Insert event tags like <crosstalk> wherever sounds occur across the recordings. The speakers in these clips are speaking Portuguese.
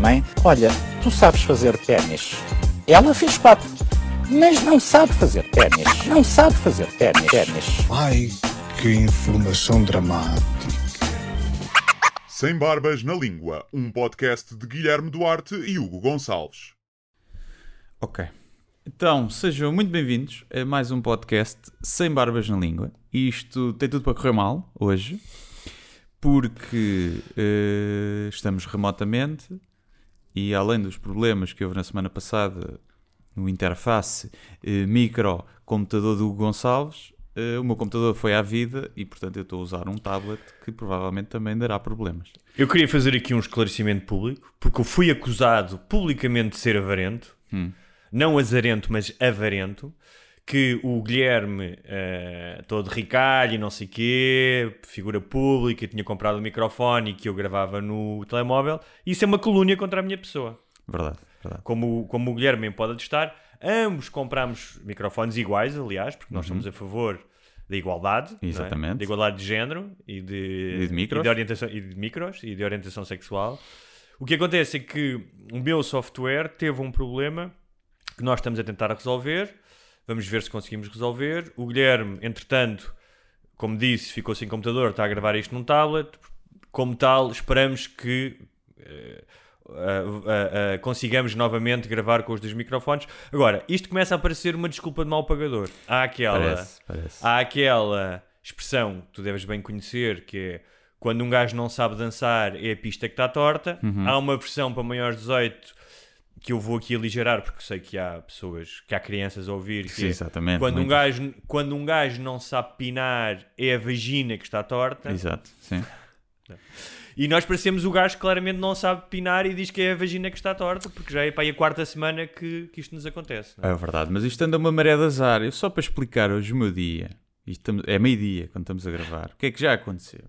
Mãe, olha, tu sabes fazer ténis. Ela fez quatro, mas não sabe fazer ténis. Não sabe fazer ténis. ténis. Ai, que informação dramática. Sem Barbas na Língua, um podcast de Guilherme Duarte e Hugo Gonçalves. Ok. Então, sejam muito bem-vindos a mais um podcast sem barbas na língua. Isto tem tudo para correr mal hoje, porque eh, estamos remotamente e além dos problemas que houve na semana passada no interface eh, micro computador do Hugo Gonçalves, eh, o meu computador foi à vida e, portanto, eu estou a usar um tablet que provavelmente também dará problemas. Eu queria fazer aqui um esclarecimento público, porque eu fui acusado publicamente de ser avarento, não azarento, mas avarento, que o Guilherme, eh, todo ricalho e não sei quê, figura pública, tinha comprado um microfone e que eu gravava no telemóvel, isso é uma calúnia contra a minha pessoa. Verdade, verdade. Como, como o Guilherme pode atestar, ambos compramos microfones iguais, aliás, porque nós somos a favor da igualdade, é? Exatamente. da igualdade de género e de, E de micros. e de orientação e de micros e de orientação sexual. O que acontece é que o meu software teve um problema que nós estamos a tentar resolver. Vamos ver se conseguimos resolver. O Guilherme, entretanto, como disse, ficou sem computador, está a gravar isto num tablet. Como tal, esperamos que eh, ah, ah, ah, consigamos novamente gravar com os dois microfones. Agora, isto começa a parecer uma desculpa de mal pagador. Há aquela, Parece, parece. há aquela expressão que tu deves bem conhecer que é quando um gajo não sabe dançar é a pista que está torta. Uhum. Há uma versão para maiores de 18 que eu vou aqui aligerar porque sei que há pessoas, que há crianças a ouvir. Que Sim, é, exatamente, Quando um, gajo, quando um gajo não sabe pinar é a vagina que está torta. Exato, sim. E nós parecemos o gajo que claramente não sabe pinar e diz que é a vagina que está torta, porque já é para aí a quarta semana que, que isto nos acontece. é? É verdade, mas isto anda uma maré de azar. Eu só para explicar hoje o meu dia, estamos- é meio-dia quando estamos a gravar, o que é que já aconteceu?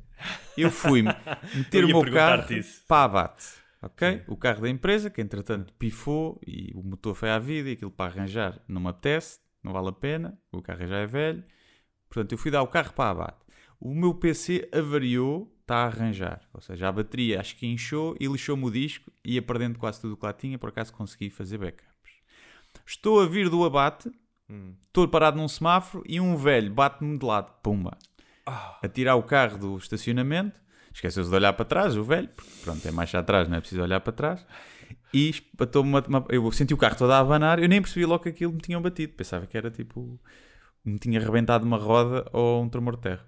Eu fui <laughs> meter Eu o meu carro isso. para abate, ok? O carro da empresa, que entretanto pifou e o motor foi à vida e aquilo para arranjar não me apetece, não vale a pena, o carro já é velho. Portanto, eu fui dar o carro para abate. O meu PC avariou, está a arranjar. Ou seja, a bateria acho que inchou e lixou-me o disco, ia perdendo quase tudo o que lá tinha, por acaso consegui fazer backups. Estou a vir do abate, estou parado num semáforo e um velho bate-me de lado, pumba. A tirar o carro do estacionamento, esqueceu-se de olhar para trás, o velho, porque pronto, é mais atrás, não é preciso olhar para trás. E espatou-me uma, uma- Eu senti o carro todo a abanar, eu nem percebi logo que aquilo me tinham batido, pensava que era tipo. me tinha arrebentado uma roda ou um tremor de terra.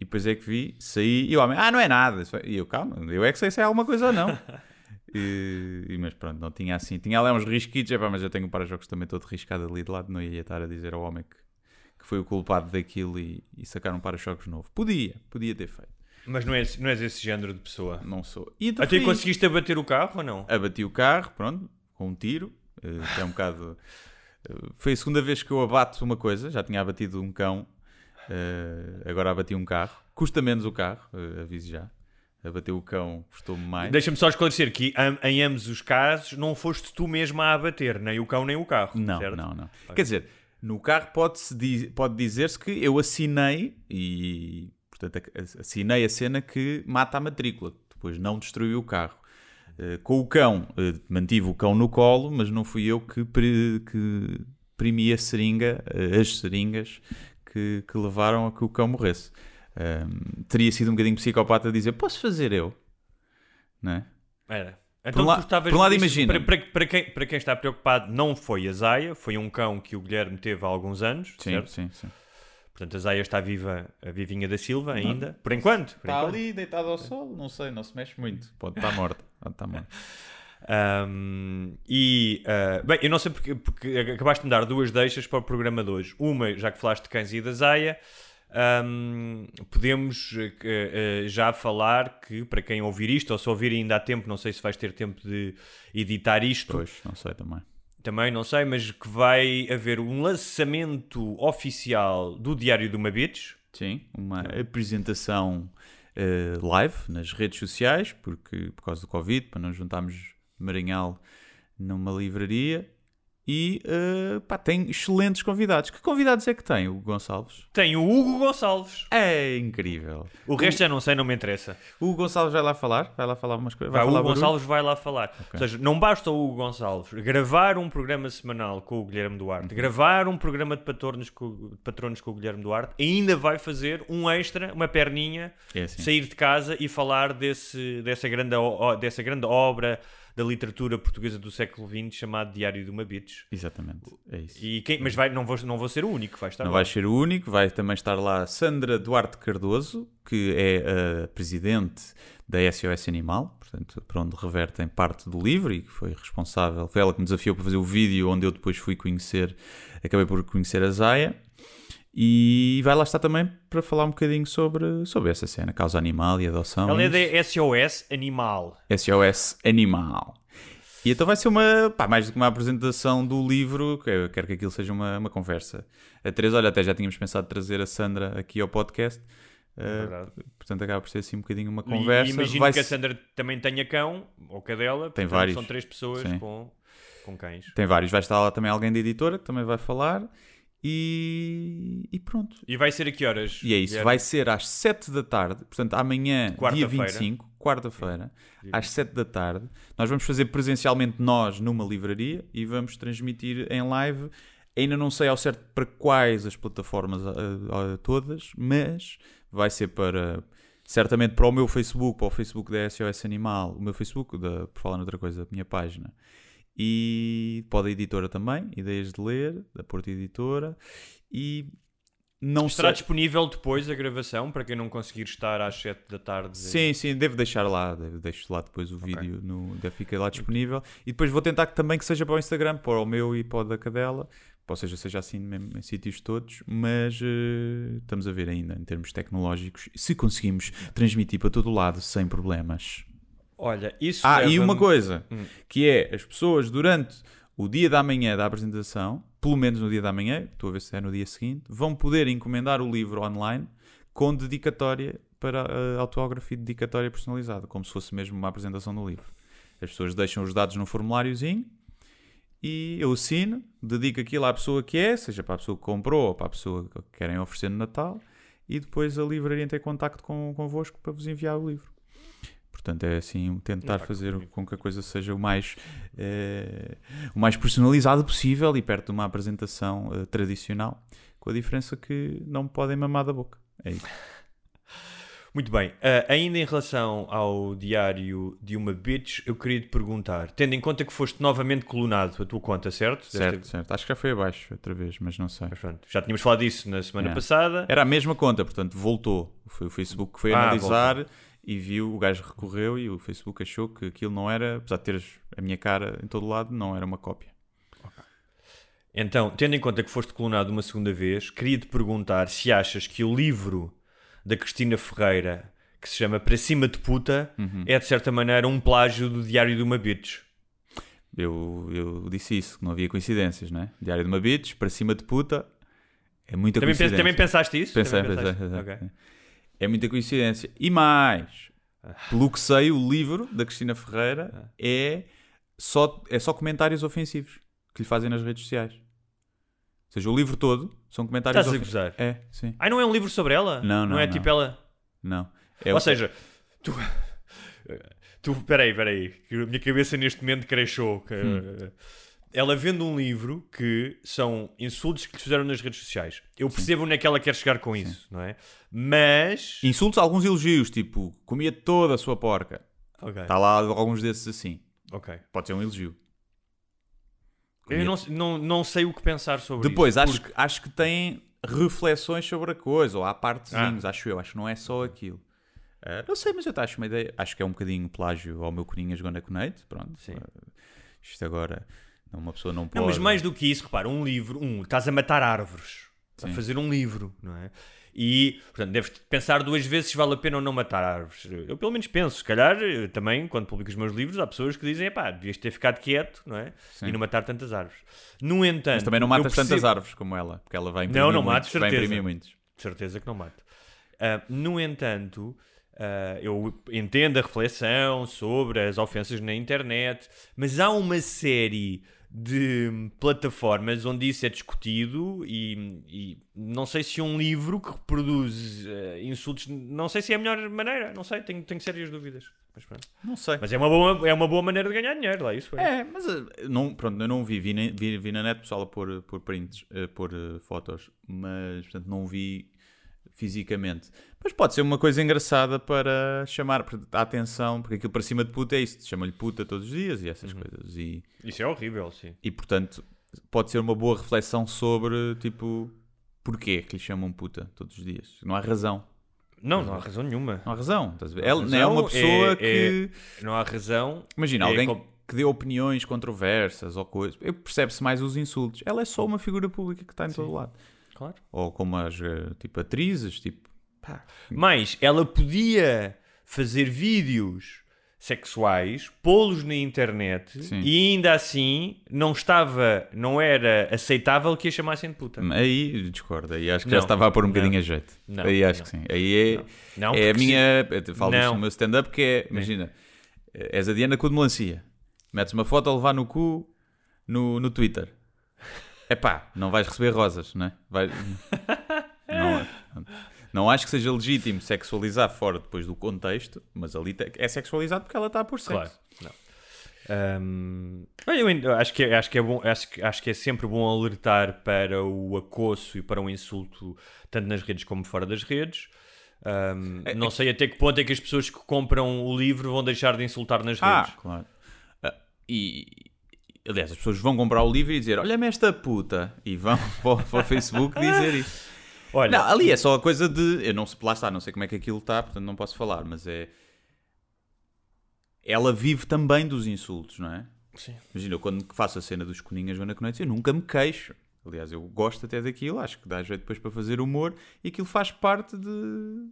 E depois é que vi, saí e o homem, ah, não é nada. E eu, calma, eu é que sei se é alguma coisa ou não. <laughs> E, mas pronto, não tinha assim. Tinha ali uns risquitos, mas eu tenho um para-jogos também todo riscado ali de lado. Não ia estar a dizer ao homem que, que foi o culpado daquilo e, e sacar um para-choques novo. Podia, podia ter feito. Mas não és, não és esse género de pessoa. Não sou. E Até conseguiste abater o carro ou não? Abati o carro, pronto, com um tiro. eh, é um bocado. eh, foi a segunda vez que eu abato uma coisa. Já tinha abatido um cão, eh, agora abati um carro. Custa menos o carro, aviso já. Abater o cão custou-me mais. Deixa-me só esclarecer que em ambos os casos não foste tu mesmo a abater, nem o cão nem o carro. Não, certo? não, não. Quer dizer, no carro pode-se di- pode dizer-se que eu assinei e, portanto, assinei a cena que mata a matrícula. Depois não destruí o carro. Eh, com o cão, eh, mantive o cão no colo, mas não fui eu que, que primi a seringa, eh, as seringas que, que levaram a que o cão morresse. Ahm, teria sido um bocadinho psicopata dizer, posso fazer eu? Não é? Era. Por Então um la- tu por um lado, imagina. Para, para- para quem, para quem está preocupado, não foi a Zaya, foi um cão que o Guilherme teve há alguns anos. Sim, certo? sim, sim. Portanto, a Zaya está viva, a vivinha da Silva ainda. Por enquanto. Por Está enquanto. ali deitado ao sol, não sei, não se mexe muito. Pode estar morta. Pode estar morta. Ahm, e, ah, bem, eu não sei porque, porque acabaste de me dar duas deixas para o programa de hoje. Uma, já que falaste de cães e da Zaya, Ahm, podemos eh, eh, já falar que, para quem ouvir isto, ou se ouvir ainda há tempo, não sei se vais ter tempo de editar isto, Pois, não sei também. Também não sei, mas que vai haver um lançamento oficial do Diário de uma Bitch. Sim, uma apresentação eh, live nas redes sociais, porque por causa do Covid, para não juntarmos Marinhal numa livraria. E eh, pá, tem excelentes convidados. Que convidados é que tem o Gonçalves? Tem o Hugo Gonçalves. É incrível. O resto já não sei, não me interessa. O Hugo Gonçalves vai lá falar? Vai lá falar umas coisas? Vai, o falar Hugo? Gonçalves vai lá falar. Ou seja, não basta o Hugo Gonçalves gravar um programa semanal com o Guilherme Duarte, gravar um programa de patronos com, patronos com o Guilherme Duarte, ainda vai fazer um extra, uma perninha, É assim. sair de casa e falar desse, dessa, grande, o- dessa grande obra da literatura portuguesa do século XX chamado Diário de uma Bitch. Exatamente, é isso. E quem, mas vai, não, vou, não vou ser o único, vai estar Não lá. vai ser o único, vai também estar lá Sandra Duarte Cardoso, que é a presidente da SOS Animal, portanto, para onde revertem parte do livro e que foi responsável, foi ela que me desafiou para fazer o vídeo onde eu depois fui conhecer, acabei por conhecer a Zaya. E vai lá estar também para falar um bocadinho sobre, sobre essa cena, causa animal e adoção. Ela é e da SOS Animal. SOS Animal. E então vai ser uma, pá, mais do que uma apresentação do livro, que eu quero que aquilo seja uma, uma conversa. A Teresa, olha, até já tínhamos pensado trazer a Sandra aqui ao podcast. Uh, portanto, acaba por ser assim um bocadinho uma E conversa. imagino Vai que a Sandra também tenha cão, ou cadela. Tem portanto, vários. São três pessoas Sim. com, com cães. Tem vários. Vai estar lá também alguém da editora que também vai falar. E, e pronto. E vai ser a que horas? E é isso. Guilherme? Vai ser às 7 da tarde. Portanto, amanhã, dia Quarta-feira. 25, quarta-feira, às 7 da tarde. Nós vamos fazer presencialmente nós numa livraria e vamos transmitir em live. Ainda não sei ao certo para quais as plataformas todas, mas vai ser para certamente para o meu Facebook, para o Facebook da SOS Animal, o meu Facebook, da, por falar noutra coisa, a minha página, e pode a editora também, Ideias de Ler, da Porta Editora, e não Estará sei... disponível depois a gravação para quem não conseguir estar às 7 da tarde? Sim, sim, devo deixar lá, deixo lá depois o vídeo, no, deve ficar lá disponível. E depois vou tentar que também que seja para o Instagram, para o meu e para o da cadela, ou seja, seja assim mesmo em sítios todos, mas eh, estamos a ver ainda em termos tecnológicos se conseguimos transmitir para todo o lado sem problemas. Olha, isso Ah, e uma coisa, Hum. que é as pessoas durante o dia da manhã da apresentação, pelo menos no dia da manhã, estou a ver se é no dia seguinte, vão poder encomendar o livro online com dedicatória para uh, autógrafo e dedicatória personalizada, como se fosse mesmo uma apresentação do livro. As pessoas deixam os dados num formuláriozinho e eu assino, dedico aquilo à pessoa que é, seja para a pessoa que comprou ou para a pessoa que querem oferecer no Natal, e depois a livraria entra em contacto com, convosco para vos enviar o livro. Portanto, é assim, tentar fazer com que a coisa seja o mais, eh, o mais personalizado possível e perto de uma apresentação eh, tradicional, com a diferença que não me podem mamar da boca. É isso. <laughs> Muito bem. Ah, ainda em relação ao diário de uma bitch, eu queria te perguntar, tendo em conta que foste novamente colunado a tua conta, certo? Certo, Desta- certo. Acho que já foi abaixo outra vez, mas não sei. Mas pronto, já tínhamos falado disso na semana É. passada. Era a mesma conta, portanto, voltou. Foi o Facebook que foi Ah, analisar e viu, o gajo recorreu e o Facebook achou que aquilo não era, apesar de teres a minha cara em todo lado, não era uma cópia. Então, tendo em conta que foste colunado uma segunda vez, queria te perguntar se achas que o livro da Cristina Ferreira, que se chama Para Cima de Puta, Uhum. é de certa maneira um plágio do Diário de uma Bitch. Eu, eu disse isso, que não havia coincidências, né? Diário de uma bitch, para cima de puta, é muita Também, pens- coincidência. também pensaste isso? Pensei, Também pensaste? pensei. Ok. É muita coincidência. E mais, pelo que sei, o livro da Cristina Ferreira é só, é só comentários ofensivos que lhe fazem nas redes sociais. Ou seja, o livro todo são comentários Estás a ofensivos. gozar? É, sim. Ah, não é um livro sobre ela? Não, não, é não. tipo ela. Não. É Ou o- seja, tu. Tu, peraí, peraí, que a minha cabeça neste momento que- Hum. Ela vende um livro que são insultos que lhe fizeram nas redes sociais. Eu percebo onde é que ela quer chegar com isso, não é? Mas. Insultos, alguns elogios, tipo, comia toda a sua porca. Ok, Está lá alguns desses assim. ok. Pode ser um elogio. Eu não, não, não sei o que pensar sobre Depois, isso. acho, que, acho que tem reflexões sobre a coisa, ou há partezinhos, Ah. acho eu, acho que não é só aquilo. Ah, não sei, mas eu acho uma ideia. Acho que é um bocadinho plágio ao meu Coninhas Gonna Connect. Pronto. Sim. Ah, isto agora, uma pessoa não pode. Não, mas mais do que isso, repara, um livro, um, estás a matar árvores. a Sim. fazer um livro, não é? E, portanto, deves pensar duas vezes se vale a pena ou não matar árvores. Eu, pelo menos, penso. Se calhar, também, quando publico os meus livros, há pessoas que dizem, pá, devias ter ficado quieto, não é? E não matar tantas árvores. No entanto. Mas também não matas tantas percebo- árvores como ela, porque ela vai imprimir Não, não muitos, mato, vai certeza. imprimir muitos. De certeza que não mato. Ah, no entanto, ah, eu entendo a reflexão sobre as ofensas na internet, mas há uma série de plataformas onde isso é discutido e, e não sei se um livro que reproduz ah, insultos, não sei se é a melhor maneira, não sei, tenho, tenho sérias dúvidas. Mas, pronto. Não sei. Mas é uma, boa, é uma boa maneira de ganhar dinheiro, lá isso é. É, mas eh, não, pronto, eu não vi, vi, na- vi, vi na net pessoal a pôr, pôr prints, a pôr eh, fotos, mas portanto não vi fisicamente. Mas pode ser uma coisa engraçada para chamar a atenção, porque aquilo para cima de puta é isso, chama-lhe puta todos os dias e essas coisas. E, Isso é horrível, sim. e portanto pode ser uma boa reflexão sobre tipo porquê que lhe chamam puta todos os dias. Não há razão. Não, não há razão nenhuma. Não há razão. estás a Ela não é uma pessoa é- que. Não há razão. Imagina, É alguém com- que dê opiniões controversas ou coisas. eu- Percebe-se mais os insultos. Ela é só uma figura pública que está em todo lado. Claro. Ou como as eh, tipo atrizes, tipo. pá, Mas ela podia fazer vídeos sexuais, pô-los na internet Sim. e ainda assim não estava, não era aceitável que a chamassem de puta. Aí discordo. Aí acho que Não, já estava a pôr um não. bocadinho a jeito. Não, aí acho não. que sim. Aí é, Não, é a minha. Eu falo Não. no meu stand-up que é. Imagina, eh, és a Diana com de melancia. Metes uma foto a levar no cu no, no Twitter. É pá, não vais receber rosas, não é? Vai... <laughs> não, não acho que seja legítimo sexualizar fora depois do contexto, mas ali é sexualizado porque ela está por sexo. Claro. Não. Olha, eu acho que, é- acho, que é bom, acho, que- acho que é sempre bom alertar para o acosso e para o insulto, tanto nas redes como fora das redes. Ahm, É- não sei até que ponto é que as pessoas que compram o livro vão deixar de insultar nas Ah, redes. claro. Ah, e, aliás, as pessoas vão comprar o livro e dizer: Olha-me esta puta. E vão <laughs> para, o- Facebook dizer isso. Olha, Não, ali é só a coisa de. Eu não sei, lá está, não sei como é que aquilo está, portanto não posso falar, mas é. Ela vive também dos insultos, não é? Sim. Imagina, eu quando faço a cena dos coninhas Joana Coneites, eu nunca me queixo. Aliás, eu gosto até daquilo, acho que dá jeito depois para fazer humor e aquilo faz parte de,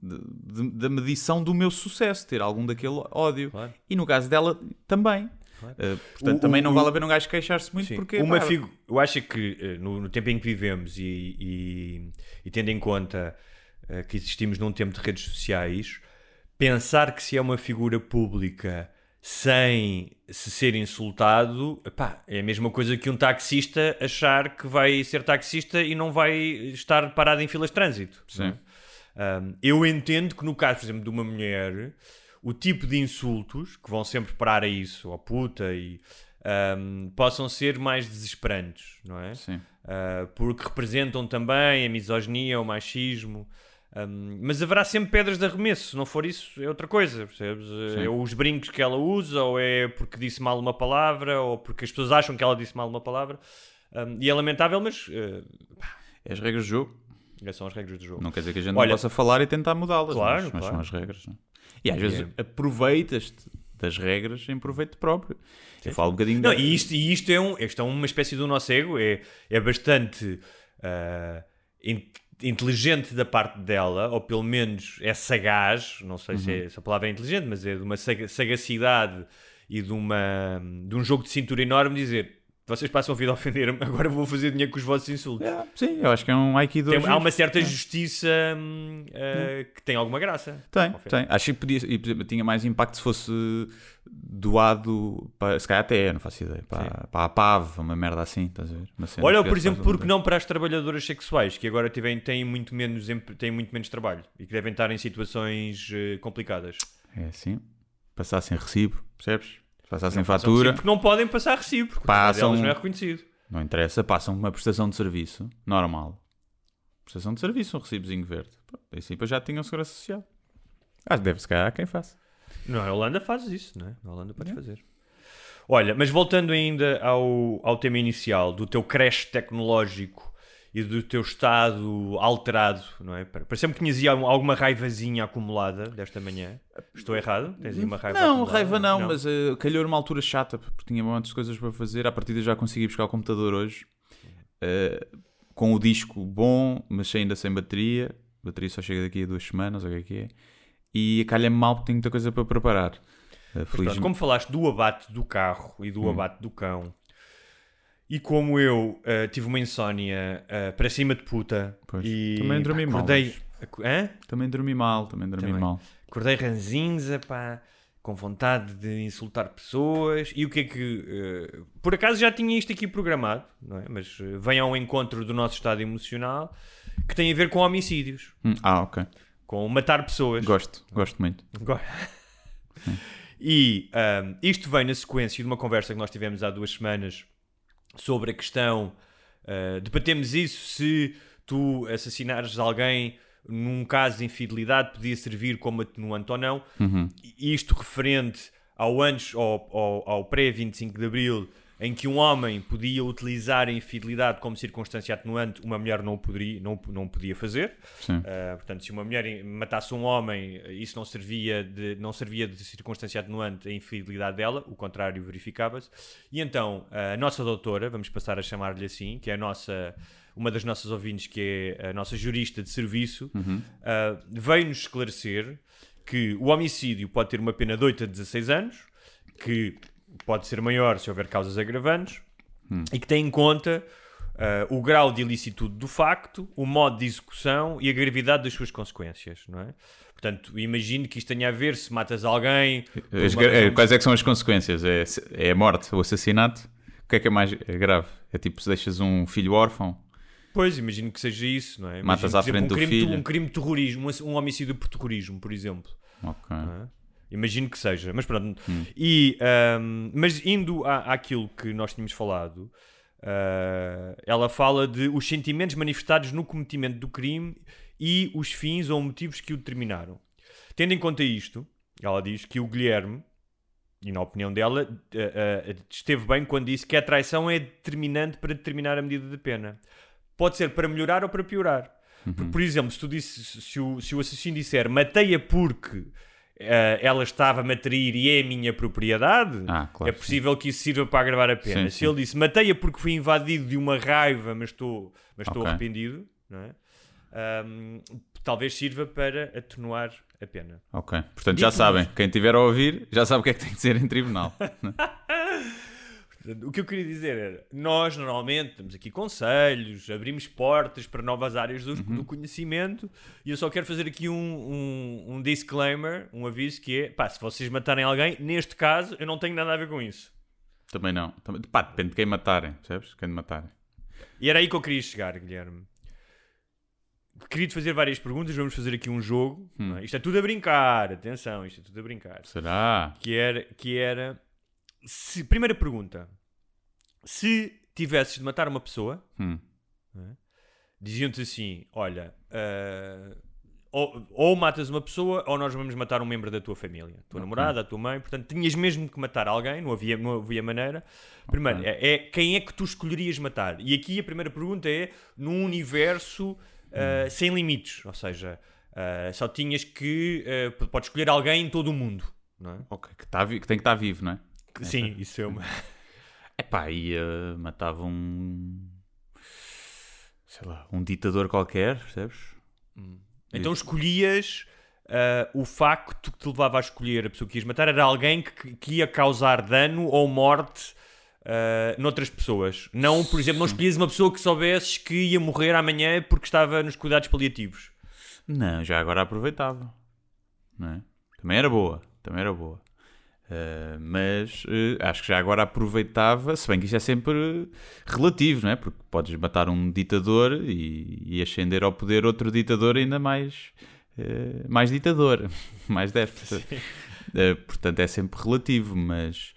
de- de- da medição do meu sucesso, ter algum daquele ódio. Claro. E no caso dela, também. Uh, portanto, O- também o- não vale a pena um gajo queixar-se muito Sim. porque. uma pá, figu- eu acho que eh, no, no tempo em que vivemos e, e- e tendo em conta eh, que existimos num tempo de redes sociais, pensar que se é uma figura pública sem se ser insultado, epá, é a mesma coisa que um taxista achar que vai ser taxista e não vai estar parado em filas de trânsito. Sim. Um, eu entendo que no caso, por exemplo, de uma mulher, o tipo de insultos que vão sempre parar a isso, ou puta, e um, possam ser mais desesperantes, não é? Sim. Uh, porque representam também a misoginia, o machismo. Um, mas haverá sempre pedras de arremesso, se não for isso, é outra coisa, percebes? Sim. É os brincos que ela usa, ou é porque disse mal uma palavra, ou porque as pessoas acham que ela disse mal uma palavra. Um, e é lamentável, mas uh, É as regras do jogo. essas são as regras do jogo. Não quer dizer que a gente Olha- não possa falar e tentar mudá-las. Claro, mas, mas claro. são as regras. não é? E às vezes É. aproveitas-te das regras em proveito próprio. Eu falo um bocadinho Não, da- e isto, e isto é, um, isto é uma espécie do nosso ego, é, é bastante ah, in- inteligente da parte dela, ou pelo menos é sagaz, não sei se, é, se a palavra é inteligente, mas é de uma saga- sagacidade e de, uma, de um jogo de cintura enorme dizer vocês passam a vida a ofender-me, <laughs> agora vou fazer dinheiro com os vossos insultos. É, sim, eu acho que é um Aikido. Tem- há uma certa justiça hum, ah, que tem alguma graça. Tem, tem. Acho que podia, e, tinha mais impacto se fosse doado para, se calhar até, não faço ideia, para, para a PAV, uma merda assim, estás a ver? Olha, por exemplo, porque não para as trabalhadoras sexuais, que agora tivem, têm, muito menos, têm muito menos trabalho e que devem estar em situações eh, complicadas. É assim. Passassem recibo, percebes? Passassem Não fatura, porque não podem passar recibo, porque Passam- não é reconhecido. não interessa, passam uma prestação de serviço normal. Prestação de serviço, um recibozinho verde. Pronto, assim depois já tinham segurança social. Acho que deve se calhar a quem faça. Na Holanda fazes isso, não é? Na Holanda podes fazer. Olha, mas voltando ainda ao, ao tema inicial, do teu crash tecnológico e do teu estado alterado, não é? Pareceu-me que tinhas alguma raivazinha acumulada desta manhã. Estou errado? Tens aí uma raiva Não, acumulada? raiva não, mas uh, calhou numa altura chata, porque tinha muitas coisas para fazer. À partida já consegui buscar o computador hoje. Uh, com o disco bom, mas ainda sem bateria. A bateria só chega daqui a duas semanas, ou o que é que é. E calha-me mal porque tenho muita coisa para preparar. Uh, pronto, como falaste do abate do carro e Hum. do abate do cão, e como eu uh, tive uma insónia uh, para cima de puta Pois, e também dormi pá, mal acordei, acu- Hã? Também dormi mal, também dormi Também. mal. acordei ranzinza, pá, com vontade de insultar pessoas. E o que é que. uh, por acaso já tinha isto aqui programado, não é? Mas vem ao encontro do nosso estado emocional que tem a ver com homicídios, Hum, ah, ok. com matar pessoas. Gosto, gosto muito. Go- <laughs> e ahm, isto vem na sequência de uma conversa que nós tivemos há duas semanas sobre a questão. ah, debatemos isso se tu assassinares alguém num caso de infidelidade podia servir como atenuante ou não. E Isto referente ao antes, ao, ao, ao pré-25 de Abril, em que um homem podia utilizar a infidelidade como circunstância atenuante, uma mulher não poderia, não, não podia fazer. Uh, portanto, se uma mulher matasse um homem, isso não servia de, não servia de circunstância atenuante a infidelidade dela, o contrário verificava-se. E então, a nossa doutora, vamos passar a chamar-lhe assim, que é a nossa, uma das nossas ouvintes, que é a nossa jurista de serviço, uh, veio-nos esclarecer que o homicídio pode ter uma pena de 8 a 16 anos, que pode ser maior se houver causas agravantes, e que tem em conta ah, o grau de ilicitude do facto, o modo de execução e a gravidade das suas consequências, não é? Portanto, imagino que isto tenha a ver se matas alguém... por As uma eh, Quais é que são as consequências? É, é a morte, o assassinato? O que é que é mais grave? É tipo se deixas um filho órfão? Pois, imagino que seja isso, não é? Imagino, Matas à exemplo, frente um do crime, filho. Um crime de terrorismo, um homicídio por terrorismo, por exemplo. Ok. é? Imagino que seja, mas pronto. Hum. E, ahm, mas indo à, àquilo que nós tínhamos falado, ah, ela fala de os sentimentos manifestados no cometimento do crime e os fins ou motivos que o determinaram. Tendo em conta isto, ela diz que o Guilherme, e na opinião dela, ah, ah, esteve bem quando disse que a traição é determinante para determinar a medida de pena. Pode ser para melhorar ou para piorar. Porque, por exemplo, se, tu disse, se, o, se o assassino disser matei-a porque ah, ela estava-me a trair e é a minha propriedade, Ah, claro, é possível que isso sirva para agravar a pena. Sim, se sim. ele disse matei-a porque fui invadido de uma raiva, mas estou, mas estou Ok. arrependido, não é? Ahm, talvez sirva para atenuar a pena. Ok. Portanto, já Dito sabem. Quem estiver a ouvir já sabe o que é que tem de ser em tribunal. <laughs> O que eu queria dizer era, nós normalmente damos aqui conselhos, abrimos portas para novas áreas do, Uhum. do conhecimento e eu só quero fazer aqui um, um, um disclaimer, um aviso que é, pá, se vocês matarem alguém, neste caso eu não tenho nada a ver com isso. Também não. Também, pá, depende de quem matarem, percebes? Quem matarem. E era aí que eu queria chegar, Guilherme. Queria-te fazer várias perguntas, vamos fazer aqui um jogo. Hum. é? Isto é tudo a brincar, atenção, isto é tudo a brincar. Será? Que era, que era se, primeira pergunta, se tivesses de matar uma pessoa, Hum. diziam-te assim: olha, ah, ou, ou matas uma pessoa ou nós vamos matar um membro da tua família, a tua namorada, a tua mãe. Portanto, tinhas mesmo que matar alguém, não havia, não havia maneira. Primeiro, é, é quem é que tu escolherias matar? E aqui a primeira pergunta é: num universo ah, sem limites, ou seja, ah, só tinhas que. p- podes escolher alguém em todo o mundo, não é? Ok. Que, tá que tem que estar vivo, não é? Sim, isso é uma. <laughs> Epá, e uh, matava um. Sei lá, um ditador qualquer, percebes? Então escolhias ah, o facto que te levava a escolher a pessoa que ias matar era alguém que, que ia causar dano ou morte ah, noutras pessoas. Não, por exemplo, não escolhias uma pessoa que soubesses que ia morrer amanhã porque estava nos cuidados paliativos. Não, já agora aproveitava. Não é? Também era boa, também era boa. Uh, mas uh, acho que já agora aproveitava, se bem que isto é sempre relativo, não é? Porque podes matar um ditador e, e ascender ao poder outro ditador ainda mais, uh, mais ditador, <laughs> mais. Uh, portanto, é sempre relativo, mas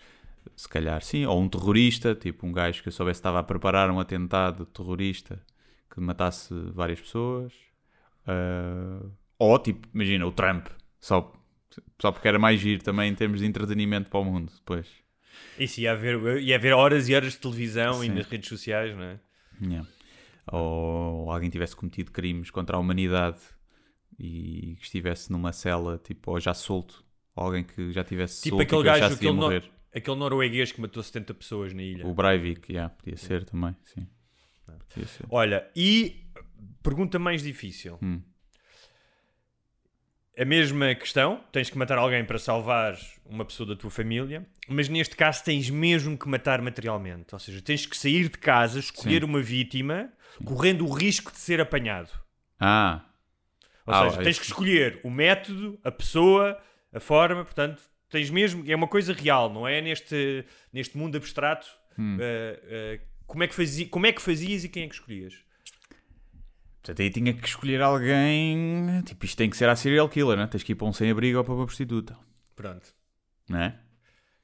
se calhar sim. Ou um terrorista, tipo um gajo que eu soubesse estava a preparar um atentado terrorista que matasse várias pessoas. Ou tipo, imagina, o Trump, só, só porque era mais giro também em termos de entretenimento para o mundo depois. Isso ia haver, ia haver horas e horas de televisão e Sim. nas redes sociais, não é? Yeah. Ou alguém tivesse cometido crimes contra a humanidade e que estivesse numa cela, tipo, ou já solto, ou alguém que já tivesse Tipo solto aquele e que gajo, aquele, morrer. aquele norueguês que matou 70 pessoas na ilha. O Breivik, yeah, podia ser também, sim. Devia ser. Olha, e pergunta mais difícil. Hum. A mesma questão, tens que matar alguém para salvar uma pessoa da tua família, mas neste caso tens mesmo que matar materialmente. Ou seja, tens que sair de casa, escolher Sim. uma vítima, correndo o risco de ser apanhado. Ah, Ou Ah, seja, tens que escolher o método, a pessoa, a forma, portanto, tens mesmo. É uma coisa real, não é neste, neste mundo abstrato. Hum. eh, eh, como, é que fazia, como é que fazias e quem é que escolhias? Portanto aí tinha que escolher alguém. Tipo, isto tem que ser a serial killer, né? Tens que ir para um sem-abrigo ou para uma prostituta, Pronto. não é?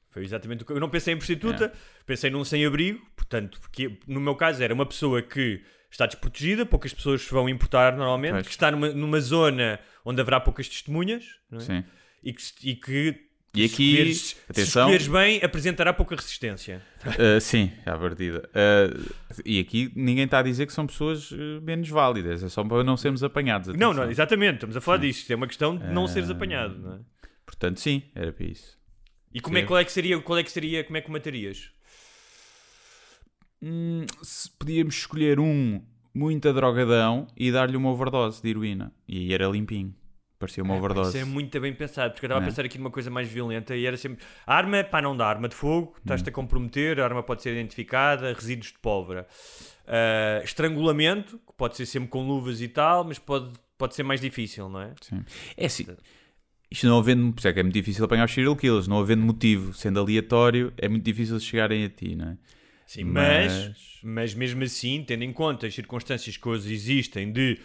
Foi exatamente o que eu não pensei em prostituta, É. pensei num sem-abrigo, portanto, porque no meu caso era uma pessoa que está desprotegida, poucas pessoas se vão importar normalmente, Pois. que está numa, numa zona onde haverá poucas testemunhas é? Sim. e que, e que E se aqui, escolheres- se atenção. escolheres bem, apresentará pouca resistência. Uh, <laughs> sim, à partida. Uh, e aqui ninguém está a dizer que são pessoas uh, menos válidas, é só para não sermos apanhados. Não, atenção. não, exatamente, estamos a falar disto. É uma questão de não seres Ah. apanhado, não é? Portanto, sim, era para isso. E como é, Sim. qual é que seria, qual é que seria, como é que o matarias? Hum, se podíamos escolher um muito drogadão e dar-lhe uma overdose de heroína. E era limpinho. Parecia uma overdose. Isso é muito bem pensado, porque eu estava a é? pensar aqui numa coisa mais violenta e era sempre. A arma, pá, não dá. Arma de fogo, estás-te a comprometer, a arma pode ser identificada, resíduos de pólvora. Ah, estrangulamento, que pode ser sempre com luvas e tal, mas pode, pode ser mais difícil, não é? Sim. É assim. Isto não havendo, por isso é que é muito difícil apanhar os serial killers, não havendo motivo, sendo aleatório, é muito difícil chegarem a ti, não é? Sim, mas, Mas- mas mesmo assim, tendo em conta as circunstâncias que hoje existem de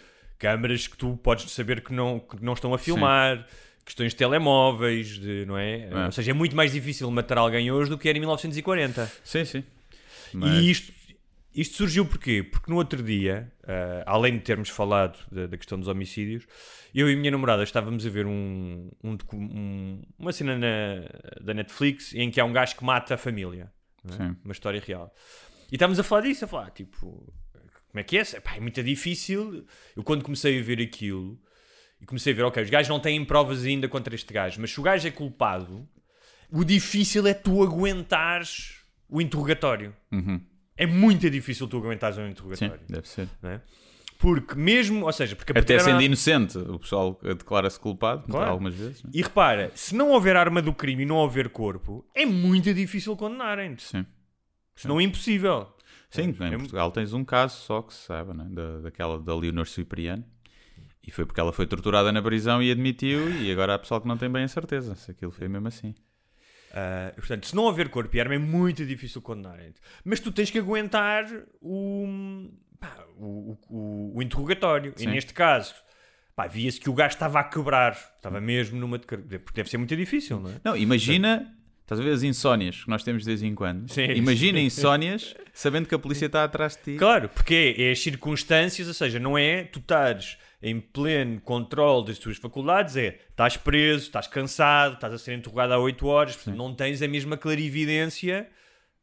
câmaras que tu podes saber que não, que não estão a filmar, questões de telemóveis, de, não é? É. Ou seja, é muito mais difícil matar alguém hoje do que era em 1940. Sim, sim. E isto, isto surgiu porquê? Porque no outro dia, ah, além de termos falado da, da questão dos homicídios, eu e a minha namorada estávamos a ver um, um um- uma cena na- da Netflix em que há um gajo que mata a família. é? Sim. Uma história real. E estávamos a falar disso, a falar, tipo, como é que é? Pá, é muito difícil. Eu quando comecei a ver aquilo, e comecei a ver, ok, os gajos não têm provas ainda contra este gajo, mas se o gajo é culpado, o difícil é tu aguentares o interrogatório. Uhum. É muito difícil tu aguentares um Sim, interrogatório. deve ser. é? Porque mesmo, ou seja, porque a Até sendo inocente, o pessoal declara-se culpado Claro. algumas vezes. é? E repara, se não houver arma do crime e não houver corpo, é muito difícil condenarem-te. Sim. Se não é impossível. Sim, em Portugal tens um caso só que se sabe, né? da, daquela da Leonor Cipriano. E foi porque ela foi torturada na prisão e admitiu, e agora há pessoal que não tem bem a certeza se aquilo foi mesmo assim. Ah, portanto, se não houver corpo e arma é muito difícil condenarem-te. Mas tu tens que aguentar o, pá, o, o- o- interrogatório. Sim. E neste caso, pá, via-se que o gajo estava a quebrar. Estava mesmo numa... Porque deve ser muito difícil, não é? Não, imagina, estás a ver as insónias que nós temos de vez em quando. Sim. Imagina <laughs> insónias sabendo que a polícia está atrás de ti. Claro, porque é, as circunstâncias, ou seja, não é tu estares em pleno controle das tuas faculdades, é estás preso, estás cansado, estás a ser interrogado há 8 horas, portanto, não tens a mesma clarividência,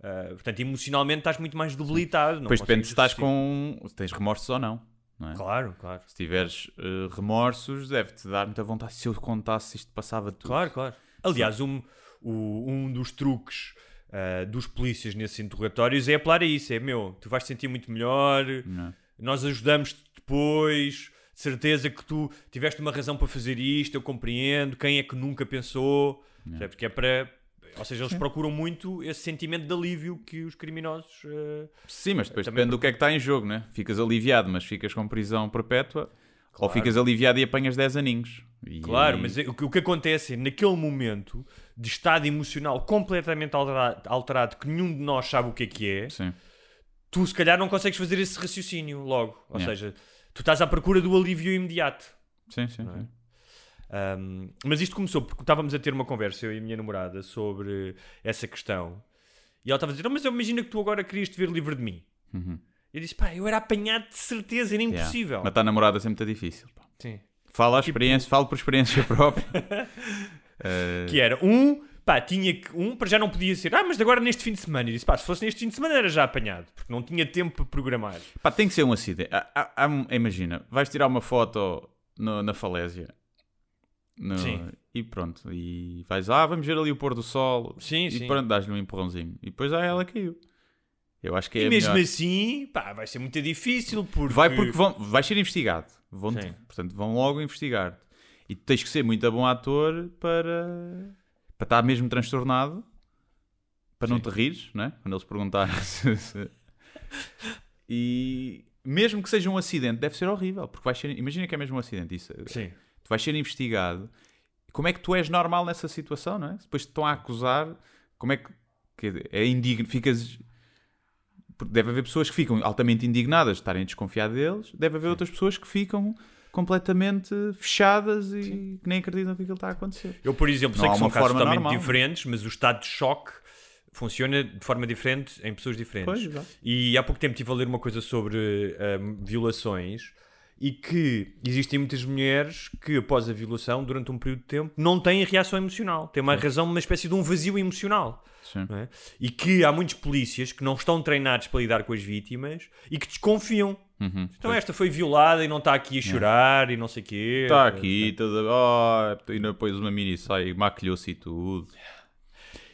ah, portanto, emocionalmente estás muito mais debilitado. Depois depende se estás com. se tens remorsos ou não. não é? Claro, claro. Se tiveres eh, remorsos, deve-te dar muita vontade. Se eu contasse isto passava tudo. Claro, claro. Aliás, um, o- um dos truques ah, dos polícias nesses interrogatórios é apelar a isso: é meu, tu vais te sentir muito melhor, Não. nós ajudamos-te depois, de certeza que tu tiveste uma razão para fazer isto, eu compreendo, quem é que nunca pensou, Sabe? porque é para. Ou seja, eles procuram muito esse sentimento de alívio que os criminosos. ah, Sim, mas depois depende do que é que está em jogo, né? Ficas aliviado, mas ficas com prisão perpétua. Ou Claro. ficas aliviado e apanhas 10 aninhos. E- Claro, mas o que, acontece é, naquele momento de estado emocional completamente alterado, alterado, que nenhum de nós sabe o que é que é, Sim. tu se calhar não consegues fazer esse raciocínio logo. Ou Yeah. seja, tu estás à procura do alívio imediato. Sim, sim, é? sim. Um, mas isto começou porque estávamos a ter uma conversa, eu e a minha namorada, sobre essa questão. E ela estava a dizer: "Oh, Mas eu imagino que tu agora querias te ver livre de mim. Uhum. Eu disse: Pá, eu era apanhado de certeza, era Yeah. impossível. Matar namorada é sempre muito difícil. pá. Sim. Fala a Tipo- experiência, falo por experiência <laughs> própria. Eh, Que era um, pá, tinha que. Um, para já não podia ser. Ah, mas agora neste fim de semana. E disse: Pá, se fosse neste fim de semana era já apanhado, porque não tinha tempo para programar. Pá, tem que ser um acidente. Há- há- há um- imagina, vais tirar uma foto no- na falésia. No- Sim. E pronto. E vais, ah, vamos ver ali o pôr do sol. Sim, e sim. pronto, dás-lhe um empurrãozinho. E depois, ah, ela caiu. Eu acho que é E mesmo melhor. assim, pá, vai ser muito difícil porque... Vai porque vão, vai ser investigado. Vão Sim. portanto, vão logo investigar. E tu tens que ser muito bom ator para, para estar mesmo transtornado, para não te rires, né? Quando eles perguntarem <laughs> se, E mesmo que seja um acidente, deve ser horrível, porque vais ser, imagina que é mesmo um acidente, isso, Sim. tu vais ser investigado. Como é que tu és normal nessa situação, não é? Depois te estão a acusar, como é que dizer, é indigno, ficas deve haver pessoas que ficam altamente indignadas de estarem a desconfiar deles, deve haver outras pessoas que ficam completamente fechadas e que nem acreditam que aquilo está a acontecer. Eu, por exemplo, Não sei que são casos totalmente normal. diferentes, mas o estado de choque funciona de forma diferente em pessoas diferentes. Pois, e há pouco tempo estive a ler uma coisa sobre ahm, violações e que existem muitas mulheres que, após a violação, durante um período de tempo, não têm reação emocional. Têm uma razão, uma espécie de um vazio emocional. Sim. é? E que há muitos polícias que não estão treinados para lidar com as vítimas e que desconfiam. Uhum. Então esta foi violada e não está aqui a chorar e não sei o quê. Está aqui, toda. Oh, ainda depois uma mini saia, maquilhou-se e tudo.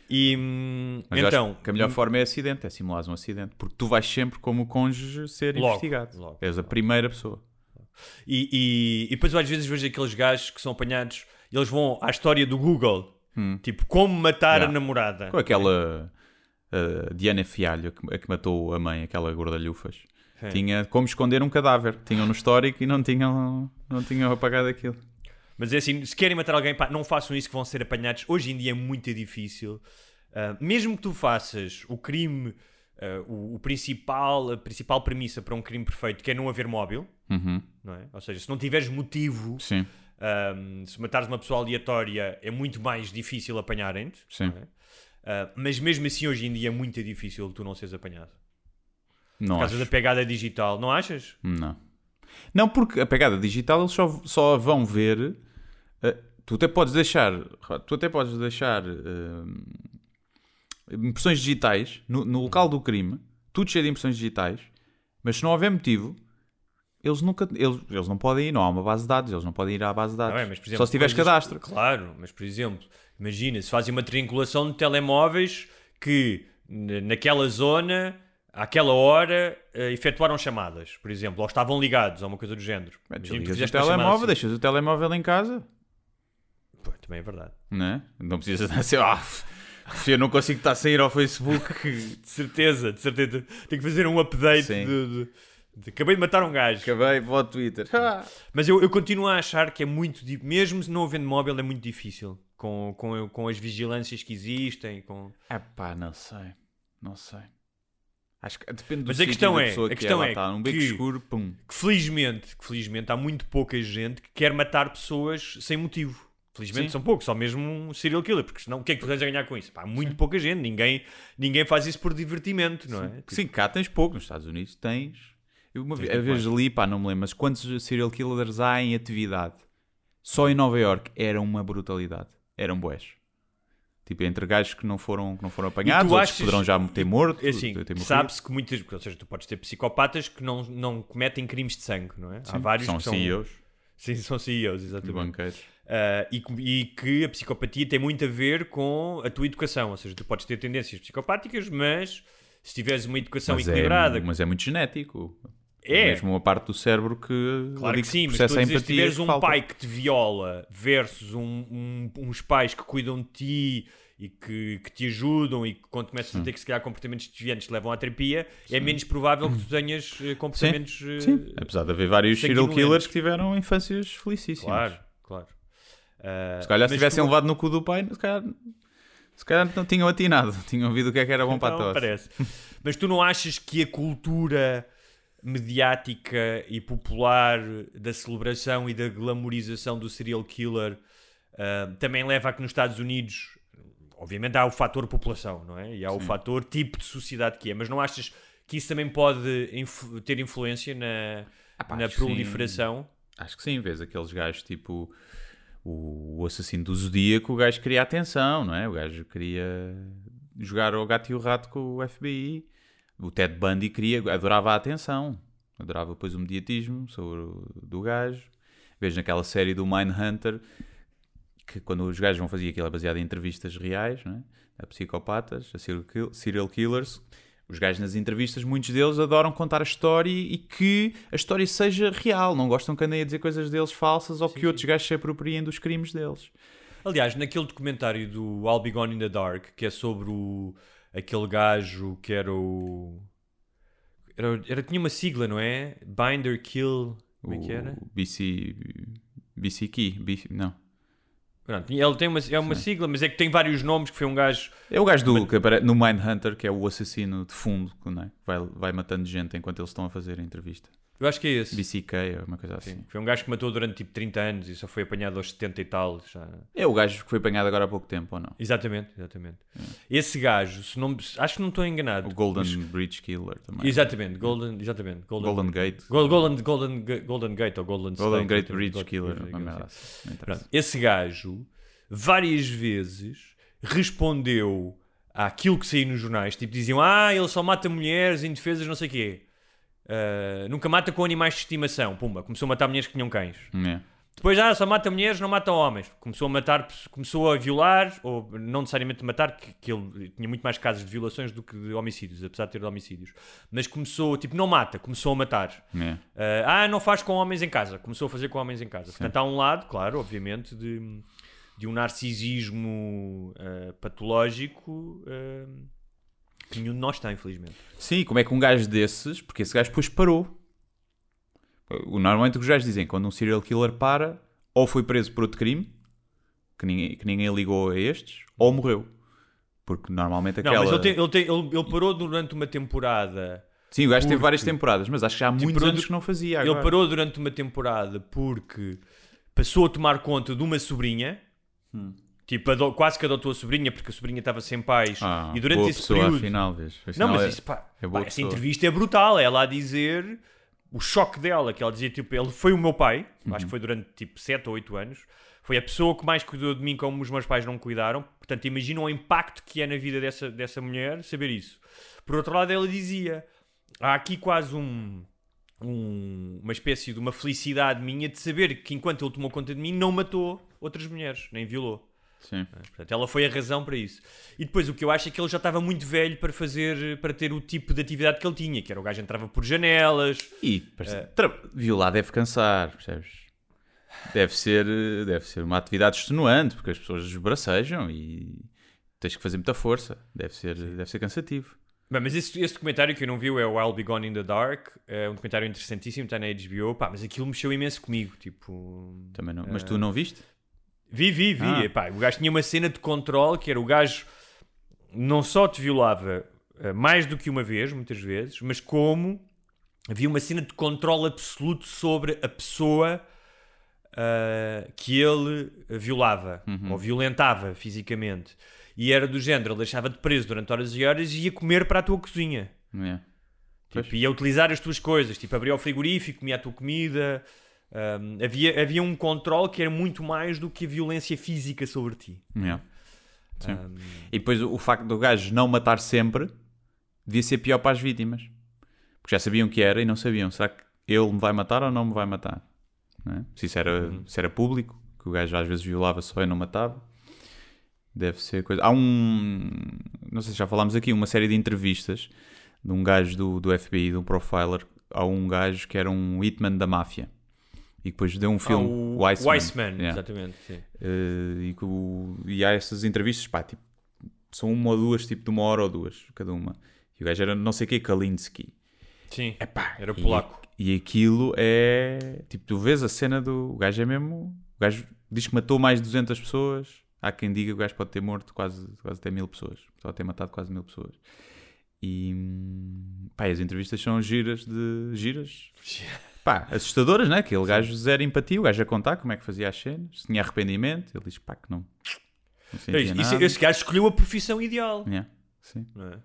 E hum, então, a melhor forma é acidente, é simulares um acidente. Porque tu vais sempre, como cônjuge, ser Logo, investigado. logo, És a primeira pessoa. E, e, e depois eu às vezes vejo aqueles gajos que são apanhados e eles vão à história do Google. Tipo, como matar a Yeah. namorada. Com aquela uh, Diana Fialho, a que, a que matou a mãe, aquela gordalhufas. Sim. Tinha como esconder um cadáver. Tinham no histórico e não tinham, não tinham apagado aquilo. Mas é assim, se querem matar alguém, pá, não façam isso que vão ser apanhados. Hoje em dia é muito difícil. Ah, mesmo que tu faças o crime, ah, o, o principal, a principal premissa para um crime perfeito, que é não haver móvel, Uhum. não é? Ou seja, se não tiveres motivo, Ahm, se matares uma pessoa aleatória é muito mais difícil apanharem-te. Sim. é? Ah, mas mesmo assim, hoje em dia é muito difícil tu não seres apanhado. não Por causa acho. da pegada digital, não achas? Não. Não, porque a pegada digital eles só, só vão ver. eh, tu até podes deixar. Tu até podes deixar eh, impressões digitais no, no local do crime, tudo cheio de impressões digitais, mas se não houver motivo, eles nunca. Eles, eles não podem ir, não há uma base de dados, eles não podem ir à base de dados. Não é? Mas, exemplo, só se tiveres cadastro. Claro, mas por exemplo, imagina se fazem uma triangulação de telemóveis que naquela zona, àquela hora, eh, efetuaram chamadas, por exemplo, ou estavam ligados a uma coisa do género. Imagina que tu o telemóvel, assim. deixas o telemóvel em casa, Pô, também é verdade. não é? Não precisas assim, <laughs> ah, eu não consigo estar a sair ao Facebook. De certeza, de certeza. Tenho que fazer um update de- de- Acabei de matar um gajo. Acabei, vou ao Twitter. Mas eu, eu continuo a achar que é muito mesmo se não havendo móvel, é muito difícil. Com, com, com as vigilâncias que existem. Com... É pá, não sei. Não sei. Acho que depende do Mas a questão da é- pessoa a que questão ela é está num beco que- escuro, pum. Que felizmente, que felizmente há muito pouca gente que quer matar pessoas sem motivo. Felizmente Sim. são poucos, só mesmo um serial killer, porque senão o que é que tu tens a ganhar com isso? Pá, há muito pouca gente, ninguém, ninguém faz isso por divertimento, não é? Sim, cá tens pouco. Nos Estados Unidos tens. Eu uma vez, vez li, pá, não me lembro, mas quantos serial killers há em atividade? Só em Nova York era uma brutalidade. Eram boés. Tipo, entre gajos que não foram, que não foram apanhados, outros achas- poderão já ter morto. É assim, sabe-se que muitas. Ou seja, tu podes ter psicopatas que não, não cometem crimes de sangue, não é? há Sim, vários são que são. CEOs Sim, são CEOs, exatamente. Ah, e, que- e que a psicopatia tem muito a ver com a tua educação. Ou seja, tu podes ter tendências psicopáticas, mas se tiveres uma educação Mas equilibrada. é, mas é muito genético. É. mesmo uma parte do cérebro que, Claro que sim, mas tu a a dizer, se empatia tiveres um falta. pai que te viola versus um- um- uns pais que cuidam de ti e que, que te ajudam e que quando começas a ter que se calhar comportamentos desviantes te levam à terapia, é menos provável que tu tenhas eh, comportamentos. eh, Sim, apesar de haver vários serial killers que tiveram infâncias felicíssimas. Claro, claro. Ah, Se calhar se tivessem tu- levado no cu do pai, se calhar, se calhar não tinham atinado, <laughs> tinham ouvido o que é que era bom para a Então, tosse. parece. Mas tu não achas que a cultura mediática e popular da celebração e da glamorização do serial killer ah, também leva a que nos Estados Unidos, obviamente há o fator população, não é? E há o fator tipo de sociedade que é, mas não achas que isso também pode influ- ter influência na, pá, na acho que sim. proliferação? Acho que sim, vês aqueles gajos tipo o, o assassino do Zodíaco, o gajo queria atenção, não é? O gajo queria jogar ao gato e o rato com o FBI. O Ted Bundy queria, adorava a atenção, adorava depois o mediatismo sobre do gajo. Vês naquela série do Mindhunter que quando os gajos vão fazer aquilo é baseado em entrevistas reais, não é? a psicopatas, a serial, kill- serial killers, Os gajos nas entrevistas, muitos deles adoram contar a história e que a história seja real. Não gostam que andem a dizer coisas deles falsas ou que outros gajos se apropriem dos crimes deles. Aliás, naquele documentário do I'll Be Gone in the Dark, que é sobre o, aquele gajo que era o. Era, era- tinha uma sigla, não é? Binder Kill. Como é que era? O BC... BC Key. BC, não. Pronto, ele tem uma, é uma sigla, mas é que tem vários nomes, que foi um gajo. É o gajo do, que apare- no Mindhunter, que é o assassino de fundo, que, é? vai, vai matando gente enquanto eles estão a fazer a entrevista. Eu acho que é esse. BCK, ou uma coisa assim. Foi um gajo que matou durante tipo 30 anos e só foi apanhado aos 70 e tal. Já. É o gajo que foi apanhado agora há pouco tempo, ou não? Exatamente, exatamente. Esse gajo, se não, acho que não estou enganado. O Golden Os- Bridge Killer também. Exatamente, Golden, exatamente. Golden, Golden Gate. Gol- Golden, Golden, Golden Gate ou Golden Golden State, Gate Bridge Killer. Assim. Pronto, esse gajo várias vezes respondeu àquilo que saía nos jornais. Tipo, diziam: Ah, ele só mata mulheres indefesas, não sei o quê. Ah, nunca mata com animais de estimação. Pumba, começou a matar mulheres que tinham cães. É. Depois, ah, só mata mulheres, não mata homens. Começou a matar, começou a violar, ou não necessariamente matar, que, que ele tinha muito mais casos de violações do que de homicídios, apesar de ter homicídios. Mas começou, tipo, não mata, começou a matar. É. Ah, ah, não faz com homens em casa. Começou a fazer com homens em casa. Portanto, há um lado, claro, obviamente, de, de um narcisismo ah, patológico que nenhum de nós tem, infelizmente. Sim, como é que um gajo desses, porque esse gajo depois parou. Normalmente o que os gajos dizem, quando um serial killer para, ou foi preso por outro crime, que ninguém, que ninguém ligou a estes, ou morreu. Porque normalmente aquela... Não, mas ele, tem- ele, tem- ele- ele parou durante uma temporada. Sim, o gajo teve porque- várias temporadas, mas acho que já há muitos parou anos que não fazia Ele agora. parou durante uma temporada porque passou a tomar conta de uma sobrinha. Tipo, quase que adotou a sobrinha porque a sobrinha estava sem pais. Ah, e durante esse pessoa, período. afinal, vês. Não, Afinal mas é- isso, pá, é pá, essa entrevista é brutal. É ela a dizer o choque dela, que ela dizia, tipo, ele foi o meu pai, Uhum. acho que foi durante tipo 7 ou 8 anos. Foi a pessoa que mais cuidou de mim como os meus pais não cuidaram. Portanto, imagina o impacto que é na vida dessa, dessa mulher saber isso. Por outro lado, ela dizia: há aqui quase um, um- uma espécie de uma felicidade minha de saber que enquanto ele tomou conta de mim, não matou outras mulheres, nem violou. Sim. Portanto, ela foi a razão para isso. E depois o que eu acho é que ele já estava muito velho para fazer, para ter o tipo de atividade que ele tinha, que era o gajo entrava por janelas. E parece- tra- violar deve cansar, percebes? Deve ser, eh, deve ser uma atividade extenuante, porque as pessoas esbracejam e tens que fazer muita força. Deve ser, deve ser cansativo. Bem, mas esse, esse documentário que eu não vi é o I'll Be Gone in the Dark. É um documentário interessantíssimo, está na HBO. Pá, mas aquilo mexeu imenso comigo. Tipo, Também não. Mas tu não viste? Vi, vi, vi. Ah. Epá, o gajo tinha uma cena de controle que era o gajo não só te violava eh, mais do que uma vez, muitas vezes, mas como havia uma cena de controle absoluto sobre a pessoa ah, que ele violava ou violentava fisicamente. E era do género, ele deixava-te preso durante horas e horas e ia comer para a tua cozinha. É. Tipo, ia utilizar as tuas coisas, tipo, abria o frigorífico, comia a tua comida. Ahm, havia, havia um controle que era muito mais do que a violência física sobre ti. Sim. Ahm, E depois o, facto do gajo não matar sempre devia ser pior para as vítimas. Porque já sabiam que era e não sabiam. Será que ele me vai matar ou não me vai matar? É? Se isso era, se era público, que o gajo às vezes violava só e não matava. Deve ser coisa. Há um. Não sei se já falámos aqui, uma série de entrevistas de um gajo do, do FBI, de um profiler. Há um gajo que era um hitman da máfia. E depois deu um filme, ah, o. Weissman, Yeah. exatamente. Eh, e, o- e há essas entrevistas, pá, tipo, são uma ou duas, tipo de uma hora ou duas, cada uma. E o gajo era não sei o que, Kalinski. Sim, Epá, era e- polaco. E, aquilo é. Tipo, tu vês a cena do. O gajo é mesmo. O gajo diz que matou mais de 200 pessoas. Há quem diga que o gajo pode ter morto quase, quase até mil pessoas. Pode ter matado quase mil pessoas. E. Pá, e as entrevistas são giras de. giras. <laughs> Pá, assustadoras, né? Aquele gajo zero empatia, o gajo a contar como é que fazia as cenas, se tinha arrependimento, ele diz, pá, que não. Não sentia Isso- nada. esse gajo escolheu a profissão ideal. Yeah, sim. não é?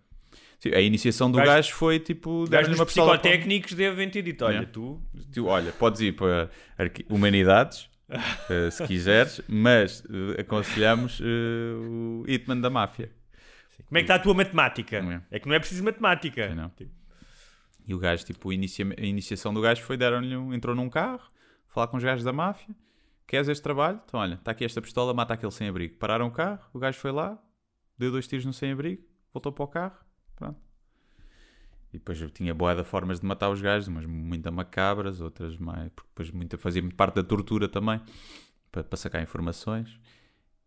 Sim, A iniciação do gajo- gajo, foi tipo. Dos uma psicotécnicos devem ter dito: olha, Yeah. tu. Tu, olha, podes ir para arqui- Humanidades, <laughs> eh, se quiseres, mas eh, aconselhamos eh, o Hitman da Máfia. Como é que está a tua matemática? Yeah. É que não é preciso matemática. Sim, não. Tipo, E o gajo, tipo, a, inicia- a iniciação do gajo foi, deram-lhe um, entrou num carro, falar com os gajos da máfia, queres este trabalho? Então, olha, está aqui esta pistola, mata aquele sem-abrigo. Pararam o carro, o gajo foi lá, deu dois tiros no sem-abrigo, voltou para o carro, pronto. E depois eu tinha boa de formas de matar os gajos, umas muito macabras, outras mais. Porque depois muita, fazia muito parte da tortura também, para, para sacar informações.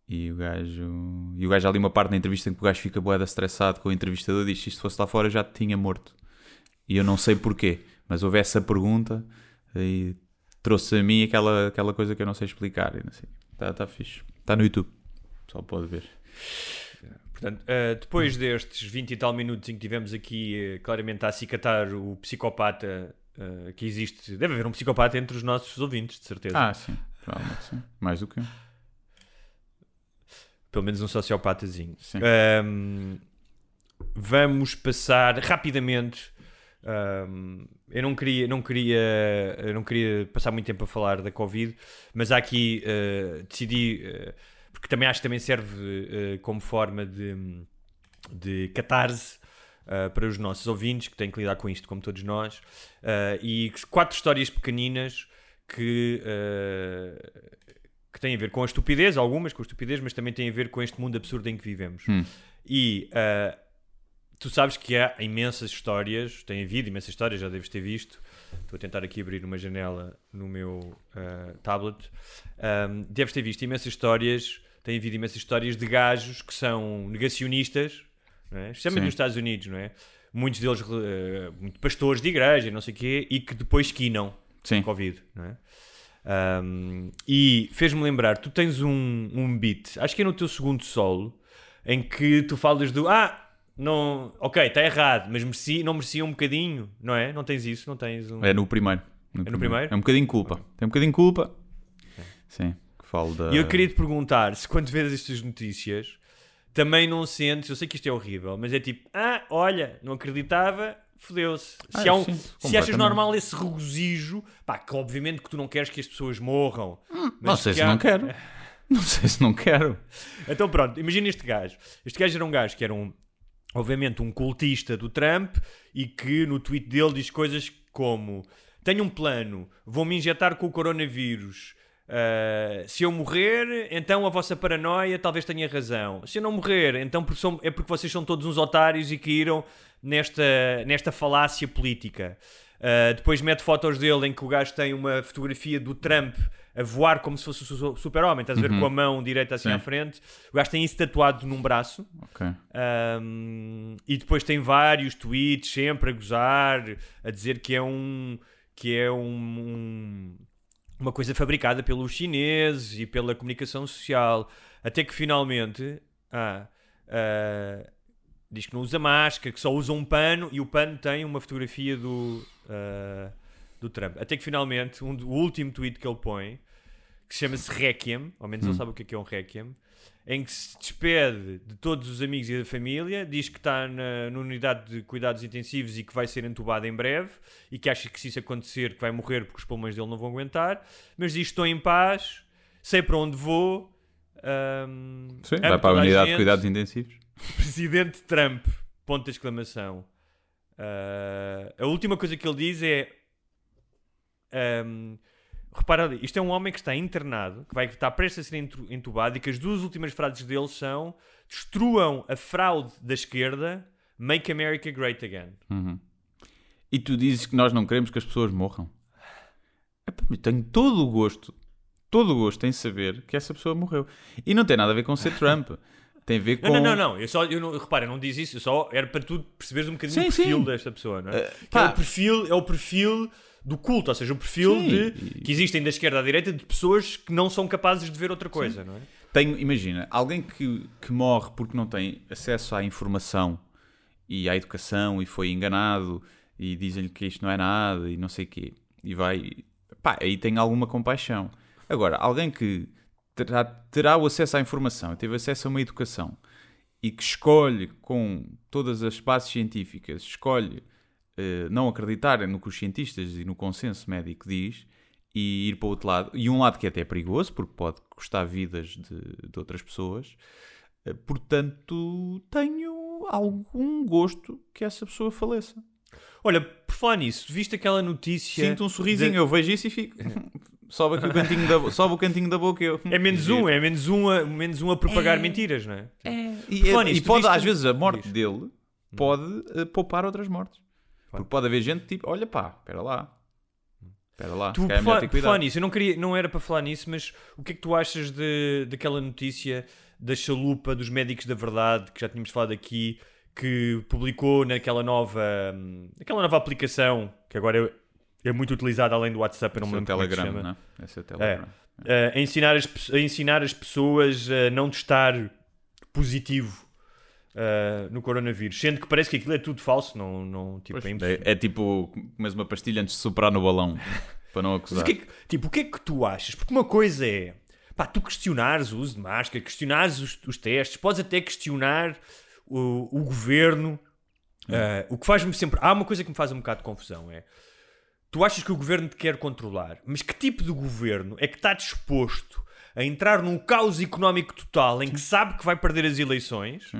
E o gajo. E o gajo ali uma parte na entrevista em que o gajo fica boeda estressado com o entrevistador diz: Se isto fosse lá fora, já te tinha morto. E eu não sei porquê, mas houve essa pergunta e trouxe a mim aquela, aquela coisa que eu não sei explicar. Está tá fixe. Está no YouTube. Só pode ver. Portanto, eh, depois destes 20 e tal minutos em que tivemos aqui eh, claramente a acicatar o psicopata eh, que existe, deve haver um psicopata entre os nossos ouvintes, de certeza. Ah, sim. Provavelmente sim. Mais do que um. Pelo menos um sociopatazinho. Sim. Ahm, vamos passar rapidamente. Ahm, eu não queria, não queria, eu não queria passar muito tempo a falar da Covid, mas há aqui eh, decidi, eh, porque também acho que também serve eh, como forma de, de catarse para os nossos ouvintes que têm que lidar com isto, como todos nós, e quatro histórias pequeninas que que têm a ver com a estupidez, algumas com a estupidez, mas também têm a ver com este mundo absurdo em que vivemos. E ah, tu sabes que há imensas histórias, tem havido imensas histórias, já deves ter visto. Estou a tentar aqui abrir uma janela no meu ah, tablet. Ahm, deves ter visto imensas histórias, tem havido imensas histórias de gajos que são negacionistas, não é? especialmente Sim. nos Estados Unidos, não é? Muitos deles, ah, muito pastores de igreja, não sei o quê, e que depois quinam Sim. Covid, não é? Um, e fez-me lembrar, tu tens um, um beat, acho que é no teu segundo solo, em que tu falas do ah, não, ok, está errado, mas mereci, não merecia um bocadinho, não é? Não tens isso, não tens um. É no primeiro. no primeiro? É um bocadinho culpa. Tem um bocadinho culpa. Sim. Que falo da. E eu queria te perguntar se quando vês estas notícias também não sentes, eu sei que isto é horrível, mas é tipo, ah, olha, não acreditava, fodeu-se. Ah, se, há um- sim, se achas normal esse regozijo, pá, que obviamente que tu não queres que as pessoas morram. Não mas sei se há- não quero. <laughs> Não sei se não quero. Então pronto, imagina este gajo. Este gajo era um gajo que era um, obviamente, um cultista do Trump e que no tweet dele diz coisas como: Tenho um plano, vou-me injetar com o coronavírus. Uh, se eu morrer, então a vossa paranoia talvez tenha razão. Se eu não morrer, então é porque vocês são todos uns otários e caíram nesta, nesta falácia política. Uh, depois mete fotos dele em que o gajo tem uma fotografia do Trump a voar como se fosse o su- super-homem. Estás a ver com a mão direita assim Sim. à frente. O gajo tem isso tatuado num braço. Ok. Um, e depois tem vários tweets sempre a gozar, a dizer que é um que é um, um- uma coisa fabricada pelos chineses e pela comunicação social, até que finalmente ah, ah, diz que não usa máscara, que só usa um pano e o pano tem uma fotografia do ah, do Trump. Até que finalmente um, o último tweet que ele põe que chama-se Requiem, ao menos ele sabe o que é, que é um Requiem, em que se despede de todos os amigos e da família, diz que está na, na unidade de cuidados intensivos e que vai ser entubado em breve e que acha que se isso acontecer que vai morrer porque os pulmões dele não vão aguentar, mas diz estou em paz, sei para onde vou. ahm, Sim, vai para a unidade de cuidados intensivos. <laughs> Presidente Trump, ponto de exclamação. Ah, a última coisa que ele diz é ahm, repara ali, isto é um homem que está internado, que vai estar prestes a ser entu- entubado e que as duas últimas frases dele são destruam a fraude da esquerda, make America great again. E tu dizes que nós não queremos que as pessoas morram. Eu tenho todo o gosto, todo o gosto em saber que essa pessoa morreu. E não tem nada a ver com ser <laughs> Trump. Tem a ver com. Não, não, não, não, eu só, eu não, repara, eu não diz isso, eu só era para tu perceberes um bocadinho Sim, o perfil sim. desta pessoa, não é? Que é o perfil, é o perfil do culto, ou seja, o perfil Sim, de, que existem da esquerda à direita de pessoas que não são capazes de ver outra coisa, não é? Tenho, imagina, alguém que, que morre porque não tem acesso à informação e à educação e foi enganado e dizem-lhe que isto não é nada e não sei o quê. E vai. Pá, aí tem alguma compaixão. Agora, alguém que terá, terá o acesso à informação, teve acesso a uma educação e que escolhe com todas as bases científicas, escolhe eh, não acreditar no que os cientistas e no consenso médico diz e ir para o outro lado, e um lado que é até perigoso, porque pode custar vidas de, de outras pessoas, eh, portanto tenho algum gosto que essa pessoa faleça. Olha, por falar nisso, viste aquela notícia. Sinto um sorrisinho, de- eu vejo isso e fico. <laughs> sobe aqui o cantinho da, sobe o cantinho da boca e eu. É menos um, é menos um a, menos um a propagar mentiras, não é? E, falar e nisso, tu pode, viste às vezes, a morte Diz. dele pode eh, poupar outras mortes. Porque pode haver gente tipo, olha pá, espera lá. Espera lá, Tu, por é por cuidado. falar nisso, eu não, queria, não era para falar nisso, mas o que é que tu achas de, daquela notícia da chalupa dos médicos da verdade, que já tínhamos falado aqui, que publicou naquela nova, hum, naquela nova aplicação, que agora é, é muito utilizada além do WhatsApp, eu não Esse me é lembro como é que Telegram, chama. não é? Esse é o Telegram. Eh, a, ensinar as, a ensinar as pessoas a não testar positivo eh, no coronavírus, sendo que parece que aquilo é tudo falso, não, não tipo, é impossível. É, é tipo, comes uma pastilha antes de soprar no balão, <laughs> para não acusar. o que, é que, tipo, o que é que tu achas? Porque uma coisa é pá, tu questionares o uso de máscara, questionares os, os testes, podes até questionar o, o governo. Ah, o que faz-me sempre. Há uma coisa que me faz um bocado de confusão: é tu achas que o governo te quer controlar, mas que tipo de governo é que está disposto a entrar num caos económico total em que sabe que vai perder as eleições?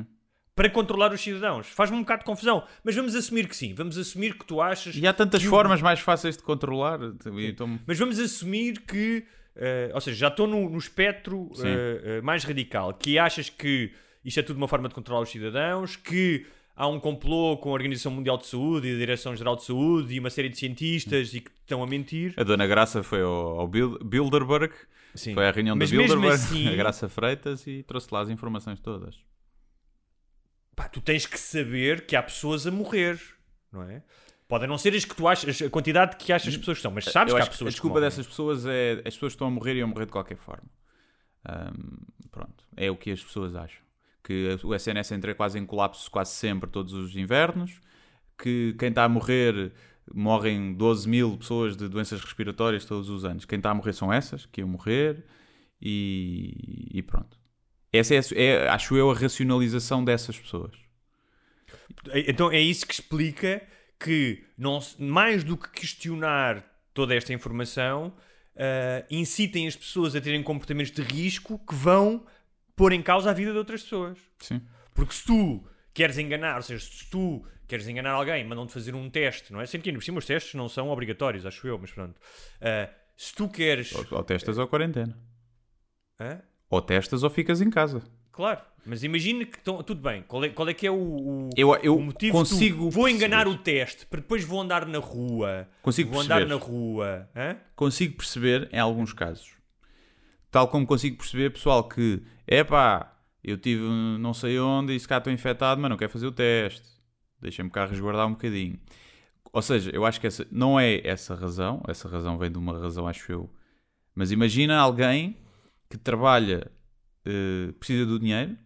Para controlar os cidadãos. Faz-me um bocado de confusão. Mas vamos assumir que sim. Vamos assumir que tu achas. E há tantas que formas mais fáceis de controlar. Então, mas vamos assumir que, eh, ou seja, já estou no, no espectro eh, eh, mais radical, que achas que isto é tudo uma forma de controlar os cidadãos, que há um complô com a Organização Mundial de Saúde e a Direção-Geral de Saúde e uma série de cientistas e que estão a mentir. a Dona Graça foi ao, ao Bil- Bilderberg, Sim. foi à reunião Mas da Bilderberg, <laughs> assim- a Graça Freitas, e trouxe lá as informações todas. Pá, tu tens que saber que há pessoas a morrer, não é? Podem não ser as que tu achas, a quantidade que achas as pessoas que são, mas sabes Eu que há pessoas a que desculpa morrem. dessas pessoas é as pessoas estão a morrer e iam morrer de qualquer forma. Ahm, pronto, é o que as pessoas acham. Que o SNS entra quase em colapso quase sempre, todos os invernos. Que quem está a morrer morrem 12 mil pessoas de doenças respiratórias todos os anos. Quem está a morrer são essas que iam morrer e, e pronto. Essa é, é, acho eu, a racionalização dessas pessoas. Então é isso que explica que não, mais do que questionar toda esta informação, ah, incitem as pessoas a terem comportamentos de risco que vão pôr em causa a vida de outras pessoas. Sim. Porque se tu queres enganar, ou seja, se tu queres enganar alguém, mandam-te fazer um teste, não é? Sendo que ainda por cima os testes não são obrigatórios, acho eu, mas pronto. Ah, se tu queres. Ou, ou testas ou quarentena. Hã? Ou testas ou ficas em casa. Claro, mas imagina que estão. Tudo bem, qual é, qual é que é o, o, Eu- eu o motivo? consigo vou enganar o teste para depois vou andar na rua. Consigo vou andar perceber. na rua. Hã? consigo perceber em alguns casos. Tal como consigo perceber pessoal que, epá, eu tive não sei onde e se cá estou infectado, mas não quero fazer o teste. Deixa-me cá resguardar um bocadinho. Ou seja, eu acho que essa não é essa razão, essa razão vem de uma razão, acho eu. Mas imagina alguém que trabalha, eh, precisa do dinheiro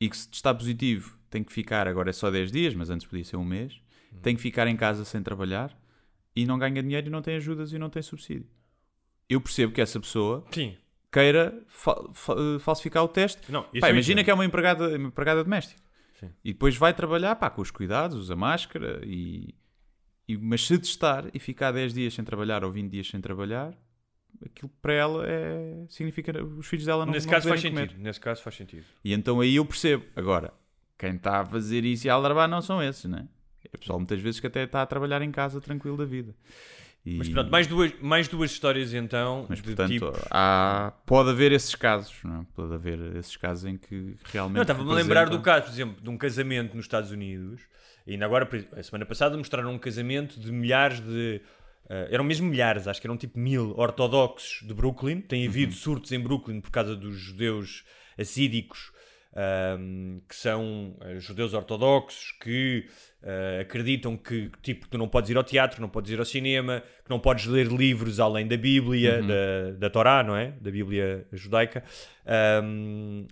e que se está positivo tem que ficar, agora é só 10 dias, mas antes podia ser um mês, tem que ficar em casa sem trabalhar e não ganha dinheiro e não tem ajudas e não tem subsídio. Eu percebo que essa pessoa Sim. queira fa- fa- eh, falsificar o teste. Não, Pá, imagina que é uma empregada, uma empregada doméstica. Sim. E depois vai trabalhar pá, com os cuidados, usa máscara e, e- Mas se testar e ficar 10 dias sem trabalhar ou 20 dias sem trabalhar, aquilo para ela é, significa os filhos dela não Nesse não caso faz poderem sentido. comer. Nesse caso faz sentido. E então aí eu percebo. Agora, quem está a fazer isso e a aldrabar não são esses, né? É pessoal muitas vezes que até está a trabalhar em casa tranquilo da vida. E- Mas pronto, mais duas, mais duas histórias então. mas de portanto, tipo... há, pode haver esses casos, não é? Pode haver esses casos em que realmente. Não, estava-me a lembrar do caso, por exemplo, de um casamento nos Estados Unidos. E ainda agora, a semana passada, mostraram um casamento de milhares de. Eh, eram mesmo milhares, acho que eram tipo mil ortodoxos de Brooklyn. Tem havido Uhum. surtos em Brooklyn por causa dos judeus assídicos, ahm, que são eh, judeus ortodoxos, que eh, acreditam que tipo, tu não podes ir ao teatro, não podes ir ao cinema, que não podes ler livros além da Bíblia, Uhum. da, da Torá, não é? Da Bíblia judaica,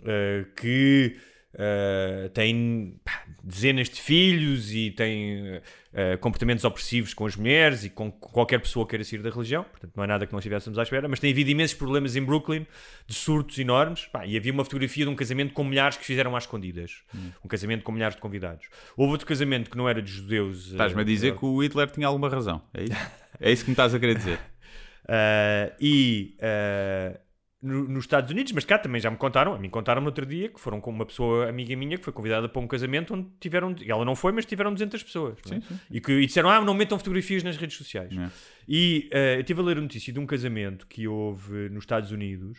eh, que eh, têm pá, dezenas de filhos e têm eh, comportamentos opressivos com as mulheres e com qualquer pessoa que queira sair da religião, portanto não é nada que não estivéssemos à espera, mas tem havido imensos problemas em Brooklyn de surtos enormes pá, e havia uma fotografia de um casamento com milhares que fizeram às escondidas, um casamento com milhares de convidados. Houve outro casamento que não era de judeus. Estás-me a eh, dizer que o Hitler tinha alguma razão. É isso? É isso que me estás a querer dizer. Uh, <laughs> e uh, no- nos Estados Unidos, mas cá também já me contaram, a mim contaram no outro dia que foram com uma pessoa amiga minha que foi convidada para um casamento onde tiveram, ela não foi, mas tiveram 200 pessoas. é? E, que, e disseram, ah, não metam fotografias nas redes sociais. É. E uh, eu estive a ler a notícia de um casamento que houve nos Estados Unidos,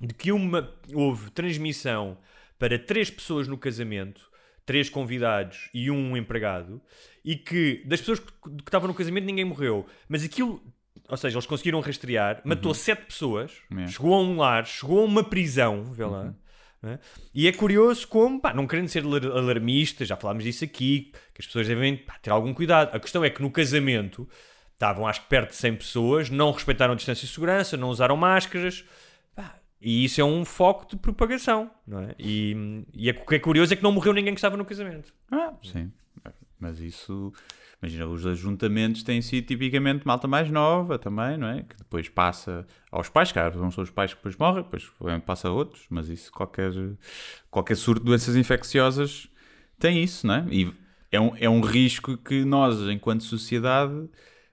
de que uma, houve transmissão para três pessoas no casamento, três convidados e um empregado, e que das pessoas que, que estavam no casamento ninguém morreu, mas aquilo, ou seja, eles conseguiram rastrear, matou sete pessoas, É. chegou a um lar, chegou a uma prisão, vê lá. não é? E é curioso como, pá, não querendo ser alar- alarmista, já falámos disso aqui, que as pessoas devem pá, ter algum cuidado. A questão é que no casamento estavam acho que perto de 100 pessoas, não respeitaram a distância de segurança, não usaram máscaras, pá, e isso é um foco de propagação, não é? E, e é, o que é curioso é que não morreu ninguém que estava no casamento. Ah, sim. Mas isso, imagina, os ajuntamentos têm sido tipicamente malta mais nova também, não é? Que depois passa aos pais, cara, não são os pais que depois morrem, depois passa a outros, mas isso, qualquer, qualquer surto de doenças infecciosas tem isso, não é? E é um, é um risco que nós, enquanto sociedade,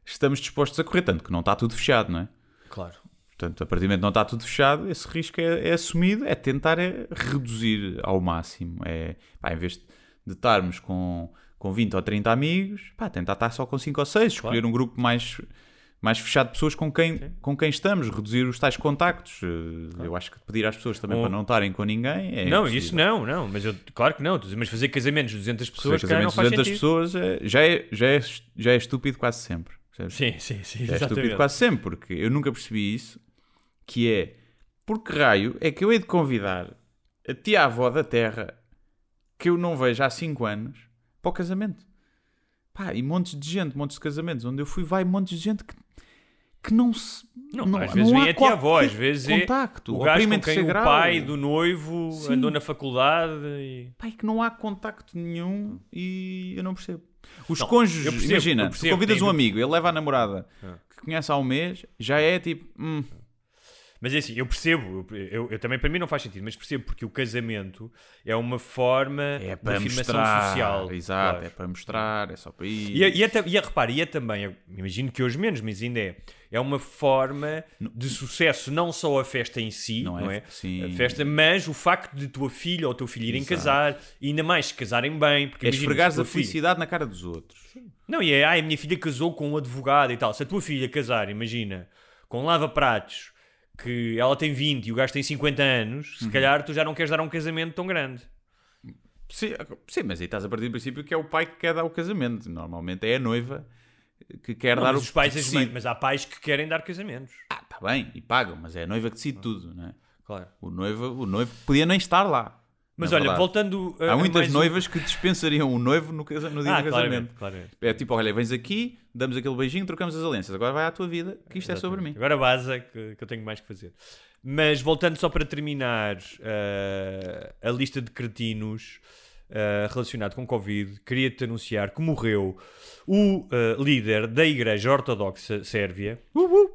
estamos dispostos a correr, tanto que não está tudo fechado, não é? Claro. Portanto, a partir do momento que não está tudo fechado, esse risco é, é assumido, é tentar é reduzir ao máximo. É, pá, em vez de, de estarmos com, com 20 ou 30 amigos, pá, tentar estar só com 5 ou 6, escolher um grupo mais, mais fechado de pessoas com quem, com quem estamos, reduzir os tais contactos. Eh, Eu acho que pedir às pessoas também Um- para não estarem com ninguém é não, impossível. isso não, não, mas eu, claro que não, mas fazer casamentos de 200 pessoas, Fazer casamentos de 200 sentido. pessoas é- já, é, já, é, já é estúpido quase sempre. percebes? Sim, sim, sim, É estúpido quase sempre, porque eu nunca percebi isso, que é, por que raio é que eu hei de convidar a tia-avó da terra, que eu não vejo há 5 anos, para o casamento? Pá, e montes de gente, montes de casamentos, onde eu fui, vai montes de gente que, que não se... Não, às vezes há nem é tia-avó, qualquer às vezes contacto, é o gajo com em quem o grau. pai do noivo Sim. andou na faculdade e... Pá, e que não há contacto nenhum e eu não percebo. Os Não, cônjuges, percebo, imagina, tu percebo, convidas um amigo, ele leva a namorada Ah. que conhece há um mês, já é tipo, hum, Mas é assim, eu percebo, eu, eu- eu também para mim não faz sentido, mas percebo porque o casamento é uma forma é de afirmação mostrar, social. exato, claro. é para mostrar, é só para ir. E, é- e, é, e é, repare, e é também, imagino que hoje menos, mas ainda é, é uma forma de sucesso, não só a festa em si, Não não, é- é? sim. A festa, mas o facto de tua filha ou teu filho irem Exato. casar, e ainda mais se casarem bem, porque é esfregares a felicidade na cara dos outros. Não, e é, ai, a minha filha casou com um advogado e tal. Se a tua filha casar, imagina, com um lava-pratos, que ela tem 20 e o gajo tem 50 anos, Uhum. se calhar tu já não queres dar um casamento tão grande. Sim, sim, mas aí estás a partir do princípio que é o pai que quer dar o casamento. Normalmente é a noiva que quer Não, dar mas o os pais decide. mas há pais que querem dar casamentos. Ah, está bem, e pagam, mas é a noiva que decide tudo, não é? Claro. O noivo, o noivo podia nem estar lá. Mas na olha, verdade. voltando a, Há muitas mais um- noivas que dispensariam o noivo no, casa- no dia Ah, do casamento. claramente. É tipo, olha, vens aqui, damos aquele beijinho, trocamos as alianças. Agora vai à tua vida, que isto é sobre mim. Agora vaza, que, que eu tenho mais que fazer. Mas voltando só para terminar eh, a lista de cretinos eh, relacionado com Covid, queria-te anunciar que morreu o eh, líder da Igreja Ortodoxa Sérvia,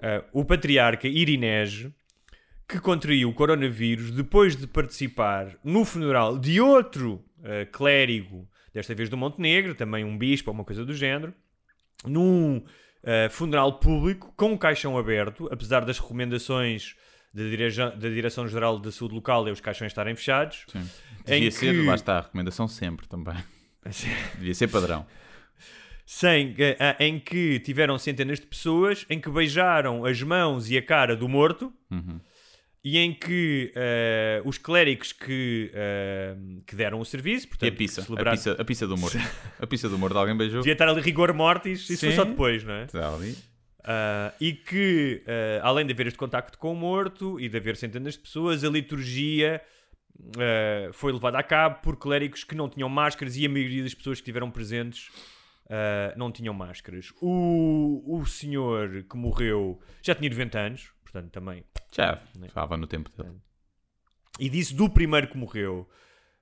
eh, o patriarca Irinés, que contraiu o coronavírus depois de participar no funeral de outro eh, clérigo, desta vez do Montenegro, também um bispo ou uma coisa do género, num eh, funeral público com um caixão aberto, apesar das recomendações da, direja- da Direção-Geral da Saúde Local e os caixões estarem fechados. Sim. Devia ser, que- lá está, a recomendação sempre também. <laughs> Devia ser padrão. sem, eh, em que tiveram centenas de pessoas, em que beijaram as mãos e a cara do morto, Uhum. E em que eh, os clérigos que, eh, que deram o serviço, E portanto, a pizza, que a celebraram- pizza, a pizza do morto. A pizza do morto, alguém beijou? devia estar ali rigor mortis, isso foi Sim. só depois, não é? Está ali. Ah, e que, ah, além de haver este contacto com o morto e de haver centenas de pessoas, a liturgia foi levada a cabo por clérigos que não tinham máscaras e a maioria das pessoas que estiveram presentes não tinham máscaras. O, o senhor que morreu já tinha 90 anos, portanto também. Já, estava no tempo dele. E disse do primeiro que morreu: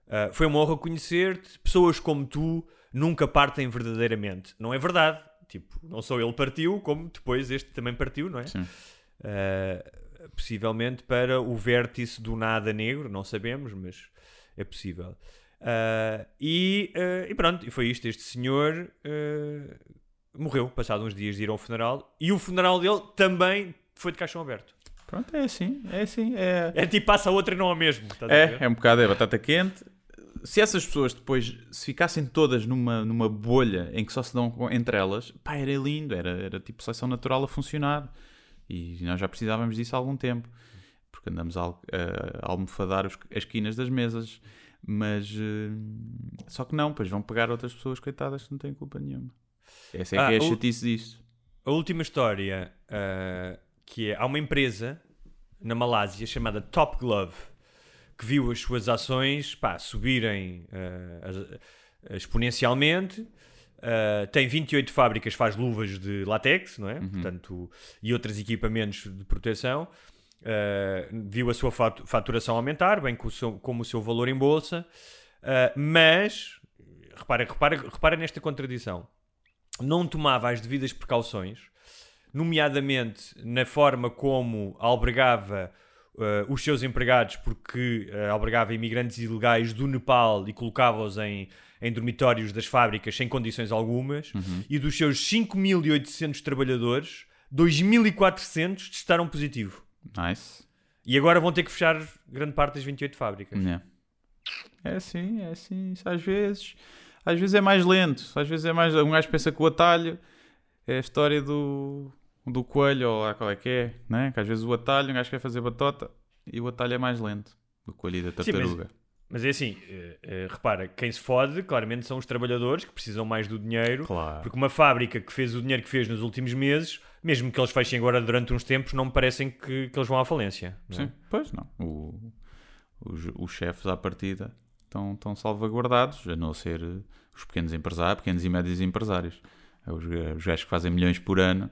ah, Foi uma honra conhecer-te. Pessoas como tu nunca partem verdadeiramente. Não é verdade. Tipo, não só ele partiu, como depois este também partiu, não é? Sim. Uh, possivelmente para o vértice do nada negro, não sabemos, mas é possível. Uh, e, uh, e pronto, e foi isto. Este senhor uh, morreu, passado uns dias de ir ao funeral, e o funeral dele também foi de caixão aberto. Pronto, é assim, é assim. É, É tipo, passa a outra e não a mesmo. é, é um bocado, é batata quente. Se essas pessoas depois, se ficassem todas numa, numa bolha em que só se dão entre elas, pá, era lindo, era, era tipo seleção natural a funcionar. E nós já precisávamos disso há algum tempo. Porque andamos a, a almofadar os- as quinas das mesas. Mas. eh, só que não, pois vão pegar outras pessoas coitadas que não têm culpa nenhuma. Essa é Ah, que é a chatice disso. A última história, ah, que é, há uma empresa na Malásia chamada Top Glove, que viu as suas ações pá, subirem as- exponencialmente, ah, tem 28 fábricas, faz luvas de látex, não é? Portanto, e outros equipamentos de proteção. Ah, viu a sua fatu- faturação aumentar, bem como o seu, como o seu valor em bolsa, mas repara, repara, repara nesta contradição não tomava as devidas precauções, nomeadamente na forma como albergava eh, os seus empregados, porque eh, albergava imigrantes ilegais do Nepal e colocava-os em, em dormitórios das fábricas sem condições algumas, e dos seus 5.800 trabalhadores, 2.400 testaram positivo. Nice. E agora vão ter que fechar grande parte das 28 fábricas. Yeah. É assim, é assim. Isso às vezes. Às vezes é mais lento. Às vezes é mais. Um gajo pensa que o atalho é a história do, do coelho, ou lá qual é que é, né? Que às vezes o atalho, um gajo quer fazer batota e o atalho é mais lento do coelho e da Sim, mas- tartaruga. Mas é assim, eh, eh, repara, quem se fode claramente são os trabalhadores que precisam mais do dinheiro. Claro. Porque uma fábrica que fez o dinheiro que fez nos últimos meses, mesmo que eles fechem agora durante uns tempos, não me parecem que, que eles vão à falência. é? Sim, pois não. O- os, os chefes à partida estão, estão salvaguardados, a não ser os pequenos empresários, pequenos e médios empresários. É Os, os gajos que fazem milhões por ano,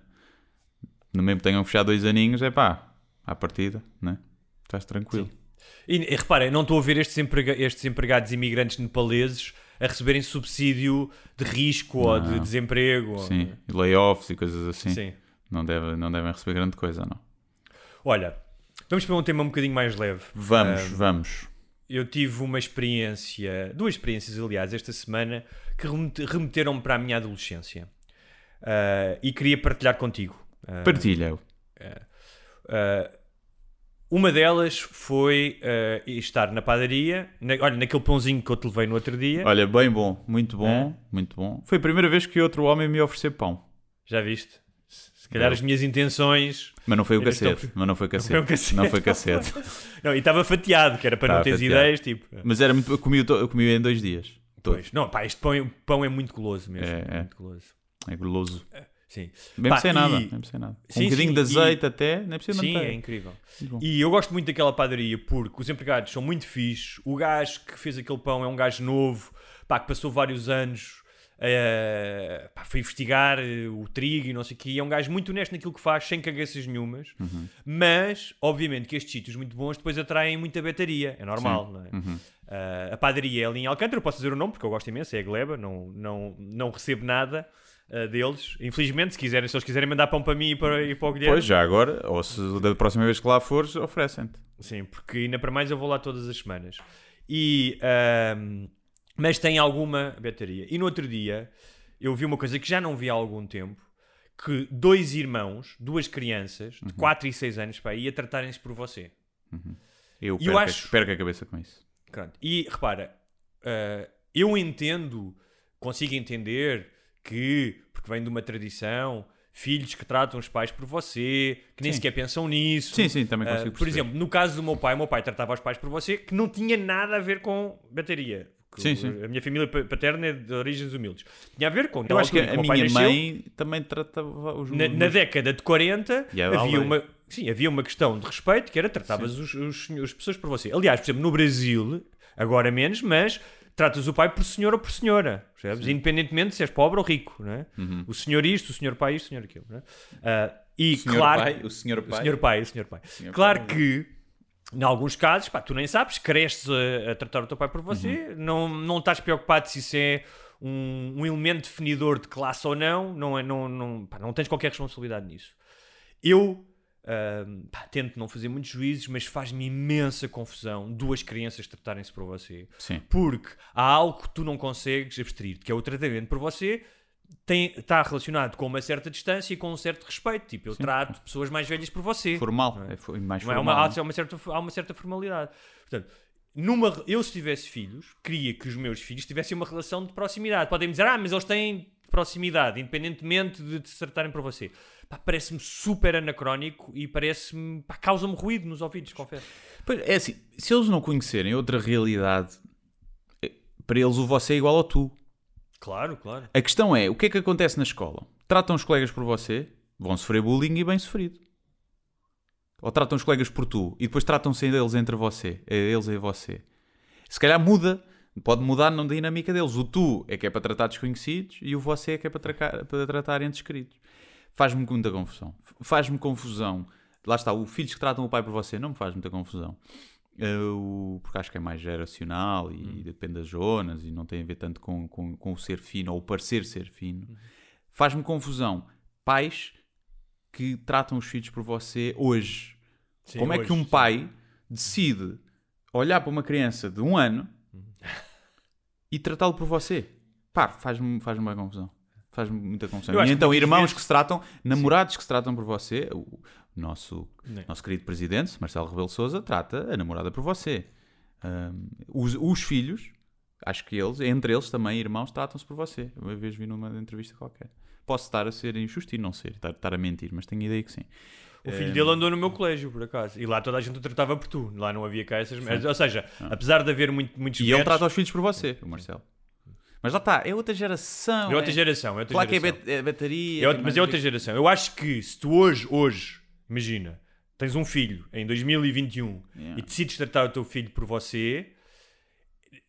no mesmo que tenham fechado dois aninhos, é pá, à partida, né? Estás tranquilo. E, e repara, não estou a ver estes, emprega- estes empregados imigrantes nepaleses a receberem subsídio de risco ou de desemprego. ou- Sim, e layoffs e coisas assim. Sim. Não, deve, não devem receber grande coisa, não. Olha, vamos para um tema um bocadinho mais leve. Vamos, vamos. eu tive uma experiência, duas experiências, aliás, esta semana, que remete- remeteram-me para a minha adolescência. Ah, e queria partilhar contigo. Ah, Partilha-o. ah, uma delas foi ah, estar na padaria, na- olha, naquele pãozinho que eu te levei no outro dia. Olha, bem bom, muito bom, É? muito bom. Foi a primeira vez que outro homem me ofereceu pão. Já viste? Se calhar as minhas intenções. Mas não foi o cacete. tão- Mas não foi cacete. foi um cacete. Não foi cacete. <laughs> Não, e estava fatiado, que era para não teres fatiado. ideias, tipo. Mas era muito. Eu comi, eu comi em dois dias. Todo. Pois. Não, pá, este pão, é- pão é muito goloso mesmo. É, é. Muito goloso. É goloso. Sim. Mesmo Pá, sem nada. e- Mesmo sem nada. Sim, um bocadinho sim, de e- azeite até. Nem precisa Sim, é incrível. Bom. E eu gosto muito daquela padaria porque os empregados são muito fixes. O gajo que fez aquele pão é um gajo novo, pá, que passou vários anos, eh, pá, foi investigar eh, o trigo e não sei o quê. E é um gajo muito honesto naquilo que faz, sem cagaças nenhumas. Uhum. Mas, obviamente, que estes sítios muito bons depois atraem muita betaria. É normal, não é? Uhum. Eh, a padaria é ali em Alcântara, eu posso dizer o nome porque eu gosto imenso, é a Gleba, não, não, não recebo nada. Eh, deles, infelizmente, se quiserem, se eles quiserem mandar pão para mim e para, e para o Guilherme, Pois, já agora, ou se da próxima vez que lá fores, oferecem-te. Sim, porque ainda para mais eu vou lá todas as semanas. E, ahm, mas tem alguma betaria. E no outro dia eu vi uma coisa que já não vi há algum tempo: que dois irmãos, duas crianças de 4 e 6 anos, pá, ia tratarem-se por você. Eu, E eu perco, acho- perco a cabeça com isso. Pronto. E repara, ah, eu entendo, consigo entender que, porque vem de uma tradição, filhos que tratam os pais por você, que nem Sim. sequer pensam nisso. Sim, sim, também consigo por perceber. exemplo, no caso do meu pai, o meu pai tratava os pais por você, que não tinha nada a ver com bateria. Sim, o- sim. A minha família pa- paterna é de origens humildes. Tinha a ver com. Eu acho que a minha nasceu, mãe também tratava os Na, na década de 40 E é da havia uma, sim, havia uma questão de respeito que era tratavas os, os, as pessoas por você. Aliás, por exemplo, no Brasil, agora menos, mas tratas o pai por senhor ou por senhora, percebes? Independentemente se és pobre ou rico, não é? O senhor isto, o senhor pai isto, o senhor aquilo, não é? Ah, e O senhor claro, pai, o senhor o pai. senhor pai, o senhor pai. Senhor claro pai. que, em alguns casos, pá, tu nem sabes, cresces a, a tratar o teu pai por você, não, não estás preocupado se isso é um, um elemento definidor de classe ou não, não, é, não, não, pá, não tens qualquer responsabilidade nisso. Eu pá, tento não fazer muitos juízos, mas faz-me imensa confusão duas crianças tratarem-se por você. Sim. Porque há algo que tu não consegues abstrair, que é o tratamento por você tem, está relacionado com uma certa distância e com um certo respeito. Tipo, eu trato pessoas mais velhas por você. Formal. É? É mais Não é formal. uma, há, uma certa, há uma certa formalidade. Portanto, numa, eu se tivesse filhos, queria que os meus filhos tivessem uma relação de proximidade. Podem dizer, ah, mas eles têm proximidade, independentemente de te tratarem por você. Parece-me super anacrónico e parece-me. causa-me ruído nos ouvidos, confesso. Pois, É assim, se eles não conhecerem outra realidade, para eles o você é igual ao tu. Claro, claro. A questão é, o que é que acontece na escola? Tratam os colegas por você, vão sofrer bullying e bem sofrido. Ou tratam os colegas por tu e depois tratam-se eles entre você, eh, eles e você. Se calhar muda, pode mudar na dinâmica deles. O tu é que é para tratar desconhecidos e o você é que é para, tracar, para tratar entes queridos. Faz-me muita confusão. Faz-me confusão. Lá está, o filhos que tratam o pai por você não me faz muita confusão. Eu, porque acho que é mais geracional e depende das zonas e não tem a ver tanto com, com, com o ser fino ou o parecer ser fino. Faz-me confusão. Pais que tratam os filhos por você hoje. Sim, Como é hoje, que um sim. pai decide olhar para uma criança de um ano e tratá-lo por você? Pá, faz-me faz uma confusão. Faz-me muita confusão. E que então, muitas irmãos que se tratam, namorados que se tratam por você, o nosso, Não. nosso querido presidente, Marcelo Rebelo Souza, trata a namorada por você. Ahm, os, os filhos, acho que eles, entre eles também, irmãos, tratam-se por você. Eu Uma vez vi numa entrevista qualquer. Posso estar a ser injusto e não ser, estar, estar a mentir, mas tenho ideia que sim. O filho dele andou no meu colégio, por acaso. E lá toda a gente o tratava por tu. Lá não havia cá essas merdas. Ou seja, apesar de haver muito, muitos E ele trata os filhos por você, o Marcelo. Mas lá está, é outra geração. É outra geração, é outra Claro que é, geração. bet- é bateria. É tem mas é outra geração. Eu acho que se tu hoje, hoje, imagina, tens um filho em 2021 Yeah. e decides tratar o teu filho por você,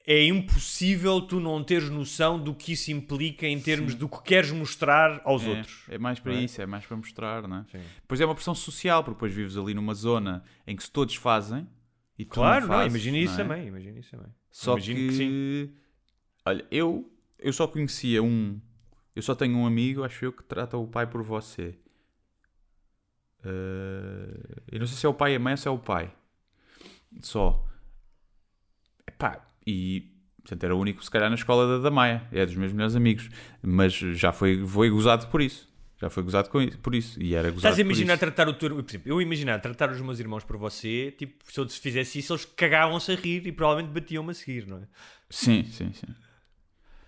é impossível tu não teres noção do que isso implica em termos do que queres mostrar aos É, outros. É mais para não é? isso, é mais para mostrar, não é? Sim. Depois é uma pressão social, porque depois vives ali numa zona em que se todos fazem e tu Claro, não não, fazes, imagina isso não é? também, imagina isso também. Só Imagino que, que sim. Olha, eu, eu só conhecia um, eu só tenho um amigo, acho eu, que trata o pai por você. Eh, eu não sei se é o pai e a mãe ou se é o pai. Só. Epá, e portanto, era o único, se calhar, na escola da, da Maia. É dos meus melhores amigos. Mas já foi, foi gozado por isso. Já foi gozado com isso, por isso. E era gozado Estás a imaginar tratar o teu. Por exemplo, eu imaginar tratar os meus irmãos por você, tipo, se eu fizesse isso, eles cagavam-se a rir e provavelmente batiam-me a seguir, não é? Sim, sim, sim.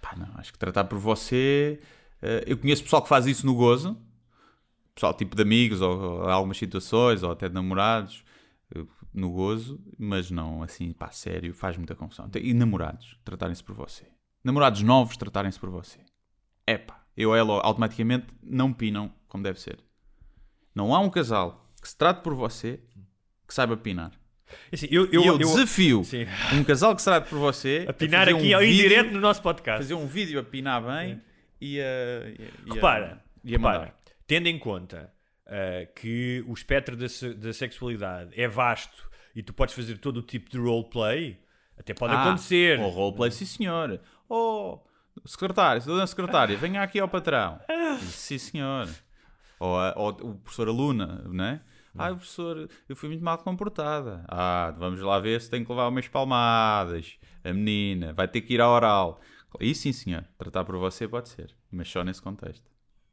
Pá, não, acho que tratar por você. eh, eu conheço pessoal que faz isso no gozo, pessoal tipo de amigos, ou, ou algumas situações, ou até de namorados, eh, no gozo, mas não assim, pá, sério, faz muita confusão. E namorados tratarem-se por você. Namorados novos tratarem-se por você. É pá, eu ela automaticamente não pinam como deve ser. Não há um casal que se trate por você que saiba pinar. Assim, eu, eu, e eu, eu- desafio Sim. um casal que se trate por você a pinar aqui um ao em vídeo- direto no nosso podcast. fazer um vídeo a pinar bem e a. e a- Repara, e a repara, tendo em conta ah, que o espectro da, da sexualidade é vasto e tu podes fazer todo o tipo de roleplay, até pode Ah, acontecer. O roleplay, sim senhor. Oh, secretário, dona secretária, venha aqui ao patrão. <laughs> Sim senhor. Ou, ou o professor aluna, não é? Ah, professor, eu fui muito mal comportada. Ah, vamos lá ver se tem que levar umas palmadas. A menina vai ter que ir ao oral. Isso sim, senhor. Tratar por você pode ser, mas só nesse contexto.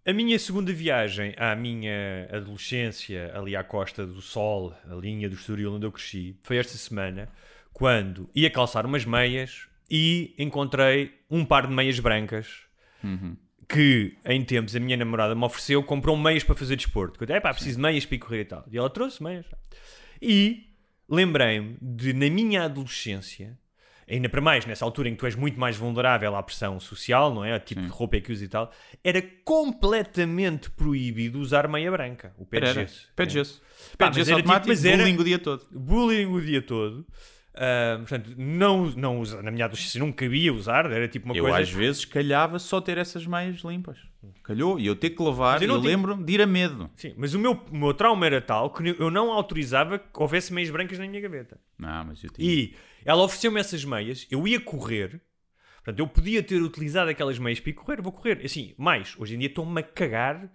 A minha segunda viagem à minha adolescência, ali à Costa do Sol, a linha do Estoril onde eu cresci, foi esta semana, quando ia calçar umas meias e encontrei um par de meias brancas que, em tempos, a minha namorada me ofereceu, comprou meias para fazer desporto. Eu disse, pá, preciso de meias para ir correr e tal. E ela trouxe meias. E lembrei-me de, na minha adolescência, ainda para mais nessa altura em que tu és muito mais vulnerável à pressão social, não é? A tipo de roupa que usas e tal, era completamente proibido usar meia branca, o pé de gesso. Pé de É. gesso. Pé de gesso tipo- automático, era- bullying o dia todo. Bullying o dia todo. Ah, portanto, não, não usa, na minha adolescência não cabia usar, era tipo uma Eu coisa. às vezes calhava só ter essas meias limpas. Calhou. E eu ter que lavar, Mas eu eu, tinha- lembro-me de ir a medo. Sim, mas o meu, o meu trauma era tal que eu não autorizava que houvesse meias brancas na minha gaveta. Não, mas eu tinha. E ela ofereceu-me essas meias, eu ia correr, portanto, eu podia ter utilizado aquelas meias para ir correr, vou correr. Assim, mais, hoje em dia estou-me a cagar,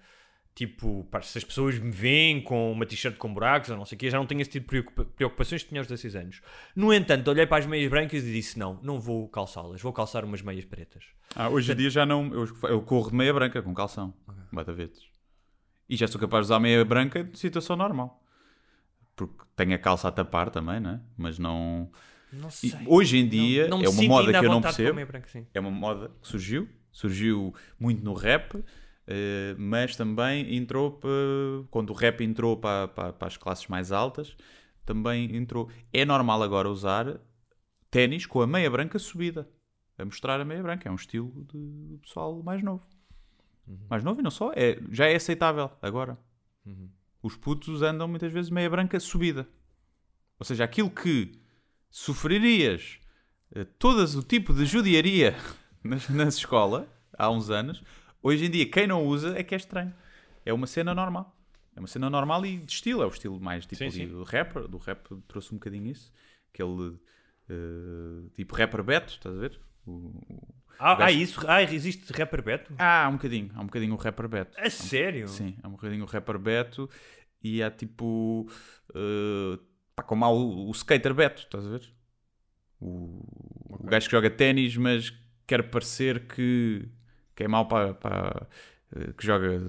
tipo, pá, se as pessoas me veem com uma t-shirt com buracos ou não sei o quê, já não tenho esse tipo de preocupa- preocupações que tinha aos 16 anos. No entanto, olhei para as meias brancas e disse, não, não vou calçá-las, vou calçar umas meias pretas. Ah, hoje em dia já não. Eu, eu corro de meia branca com calção. Bata-vetes. E já sou capaz de usar meia branca de situação normal. Porque tenho a calça a tapar também, né? Mas não. Não E sei. hoje em dia Não me é uma moda que eu não percebo. branca. É uma moda que surgiu. Surgiu muito no rap. Eh, mas também entrou quando o rap entrou para, para, para as classes mais altas também entrou é normal agora usar ténis com a meia branca subida a mostrar a meia branca. É um estilo de pessoal mais novo. Mais novo e não só, é, já é aceitável agora. Os putos andam muitas vezes meia branca subida. Ou seja, aquilo que sofrerias eh, todas o tipo de judiaria <laughs> na escola há uns anos, hoje em dia quem não usa é que é estranho. É uma cena normal. É uma cena normal e de estilo. É o estilo mais tipo Sim, ali sim. do rapper. Do rap trouxe um bocadinho isso. Aquele eh, tipo rapper Beto, estás a ver? O- o- Ah, ah, isso? Ah, existe rapper Beto? Ah, há um bocadinho. Há um bocadinho o rapper Beto. A sério? Sim, há um bocadinho o rapper Beto e há tipo. eh, pá, como há o, o skater Beto, estás a ver? O, o gajo que joga ténis, mas quer parecer que, que é mau para. para, eh, que joga eh,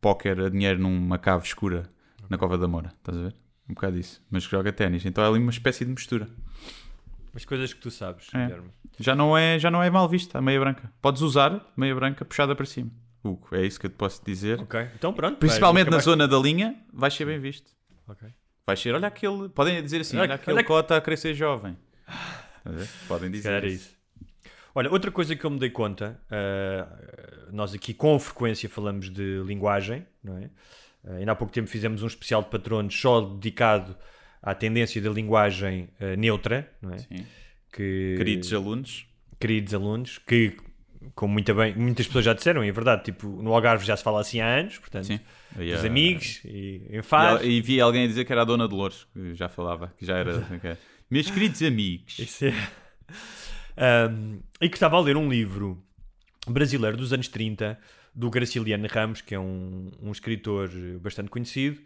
póquer a dinheiro numa cave escura na Cova da Moura, estás a ver? Um bocado isso. Mas que joga ténis. Então é ali uma espécie de mistura. As coisas que tu sabes, É. Guilherme. Já não é, já não é mal vista a meia branca. Podes usar meia branca puxada para cima. Hugo, é isso que eu te posso dizer. Ok, então pronto. Principalmente vai, na zona da linha, vais ser bem visto. Ok. Vais ser, olha aquele. Podem dizer assim, Olha- olha, aquele olha que- cota a ser jovem. Podem dizer é isso. isso. Olha, outra coisa que eu me dei conta, ah, nós aqui com frequência falamos de linguagem, não é? Ah, ainda há pouco tempo fizemos um especial de patronos só dedicado à tendência da linguagem ah, neutra, não é? Sim. Que, Queridos alunos, queridos alunos, que, como muito bem, muitas pessoas já disseram, e é verdade, tipo, no Algarve já se fala assim há anos, portanto, sim. E, os amigos, e em E, Faro. e vi alguém dizer que era a Dona Dolores, que já falava, que já era. <laughs> ok. Meus queridos amigos. Isso é. Um, e que estava a ler um livro brasileiro dos anos 30 do Graciliano Ramos, que é um, um escritor bastante conhecido.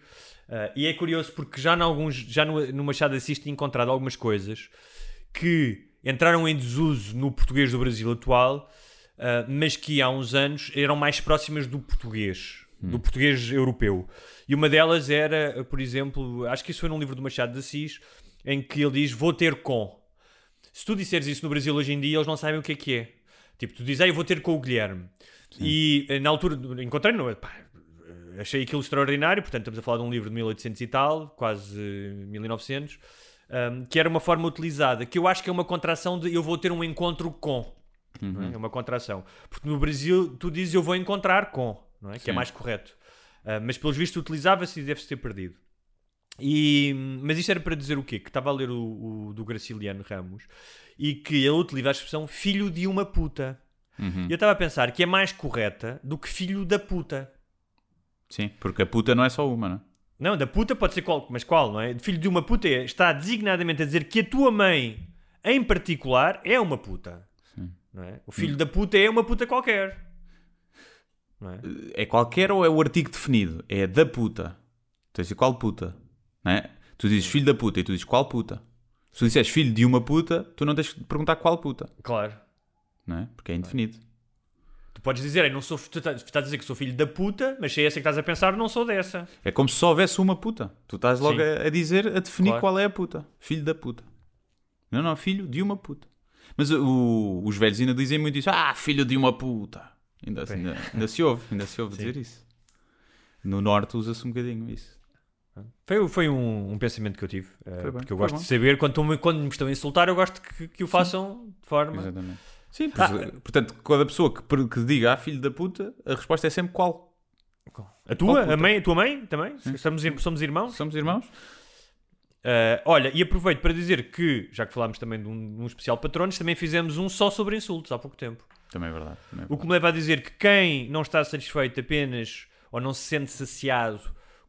Uh, e é curioso porque já, em alguns, já no, no Machado de Assis tinha encontrado algumas coisas que entraram em desuso no português do Brasil atual, uh, mas que há uns anos eram mais próximas do português, do português europeu. E uma delas era, por exemplo, acho que isso foi num livro do Machado de Assis, em que ele diz: Vou ter com. Se tu disseres isso no Brasil hoje em dia, eles não sabem o que é que é. Tipo, tu dizes, ah, eu vou ter com o Guilherme. E eh, na altura encontrei, no, pá, eh, achei aquilo extraordinário. Portanto, estamos a falar de um livro de 1800 e tal, quase eh, 1900, um, que era uma forma utilizada, que eu acho que é uma contração de eu vou ter um encontro com. é? É uma contração. Porque no Brasil tu dizes eu vou encontrar com, não é? Que é Sim. mais correto. Ah, mas pelos vistos utilizava-se e deve-se ter perdido. E, mas isto era para dizer o quê? Que estava a ler o, o do Graciliano Ramos e que ele utiliza a expressão filho de uma puta. Uhum. E eu estava a pensar que é mais correta do que filho da puta. Sim, porque a puta não é só uma, não é? Não, da puta pode ser qual, mas qual, não é? Filho de uma puta é, está designadamente a dizer que a tua mãe, em particular, é uma puta. Não é? O filho da puta é uma puta qualquer. Não é? É qualquer ou é o artigo definido? É da puta. Dizes qual puta? Não é? Tu dizes filho da puta e tu dizes qual puta? Se tu disseres filho de uma puta, tu não tens que perguntar qual puta, Claro. não é? Porque é indefinido. Tu podes dizer, "Eu não sou, tu estás estás a dizer que sou filho da puta, mas se é essa que estás a pensar, não sou dessa. É como se só houvesse uma puta. Tu estás logo a, a dizer, a definir Claro. qual é a puta. Filho da puta. Não, não, filho de uma puta. Mas o- os velhos ainda dizem muito isso. Ah, filho de uma puta. Ainda, ainda, ainda se ouve, ainda se ouve <laughs> dizer isso. No norte usa-se um bocadinho isso. Foi, foi um, um pensamento que eu tive. eh, bem, porque eu gosto bom. de saber, quando, quando me estão a insultar, eu gosto que, que o façam de forma. Exatamente. Sim, pois, eh, portanto, cada pessoa que, que diga ah, filho da puta, a resposta é sempre qual? A Qual tua, puta? a, mãe, a tua mãe também? Somos, somos irmãos? Somos irmãos? Uh, olha, e aproveito para dizer que, já que falámos também de um, de um especial patronos, também fizemos um só sobre insultos há pouco tempo. Também é verdade. Também é O verdade. que me leva a dizer que quem não está satisfeito apenas ou não se sente saciado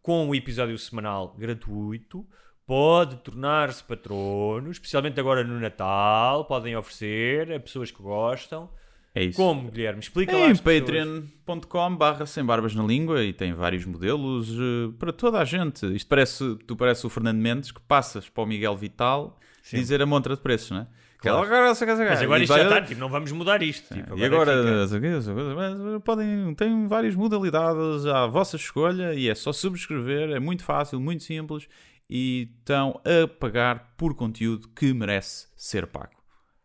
com o episódio semanal gratuito pode tornar-se patrono, especialmente agora no Natal. Podem oferecer a pessoas que gostam. É isso. Como, Guilherme? Explica lá. É em às pessoas. patreon.com barra sem barbas na língua e tem vários modelos eh, para toda a gente. Isto parece, tu parece o Fernando Mendes que passas para o Miguel Vital dizer a montra de preços, não é? Claro. Agora, Mas agora isto já está, tipo, não vamos mudar isto. Tipo, E agora, fica- coisa, mas podem, tem várias modalidades à vossa escolha e é só subscrever, é muito fácil, muito simples e estão a pagar por conteúdo que merece ser pago.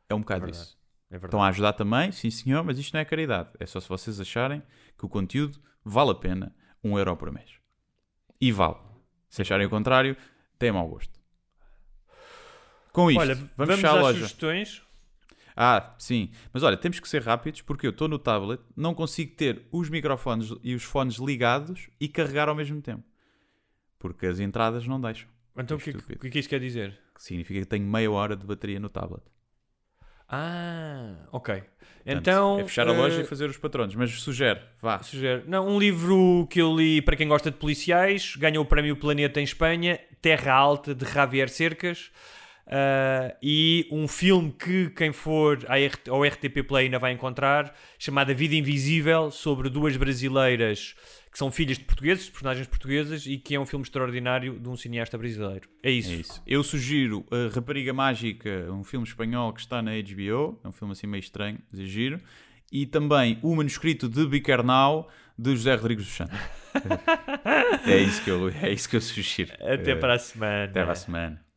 É um bocado Verdade. isso. É. Estão a ajudar também, sim senhor, mas isto não é caridade. É só se vocês acharem que o conteúdo vale a pena um euro por mês. E vale. Se acharem o contrário, tem mau gosto. Com isto, Olha, vamos, vamos fechar a loja. sugestões. Ah, sim. Mas olha, temos que ser rápidos porque eu estou no tablet, não consigo ter os microfones e os fones ligados e carregar ao mesmo tempo. Porque as entradas não deixam. Então É o que, estúpido. o que é que isso quer dizer? Que significa que tenho meia hora de bateria no tablet. Ah, ok. Portanto, então. É fechar a loja eh, e fazer os patronos. Mas sugere, vá. Sugere. Não, um livro que eu li para quem gosta de policiais, ganhou o prémio Planeta em Espanha, Terra Alta, de Javier Cercas. Ah, e um filme que quem for ao RTP Play ainda vai encontrar, chamado A Vida Invisível, sobre duas brasileiras que são filhas de portugueses, de personagens portuguesas, e que é um filme extraordinário de um cineasta brasileiro. É isso. É isso. Eu sugiro a Rapariga Mágica, um filme espanhol que está na HBO. É um filme assim meio estranho, mas é giro. E também o manuscrito de Bicernau, de José Rodrigues dos Santos. <laughs> é, isso que eu, é isso que eu sugiro. Até Eh, para a semana. Até para a semana.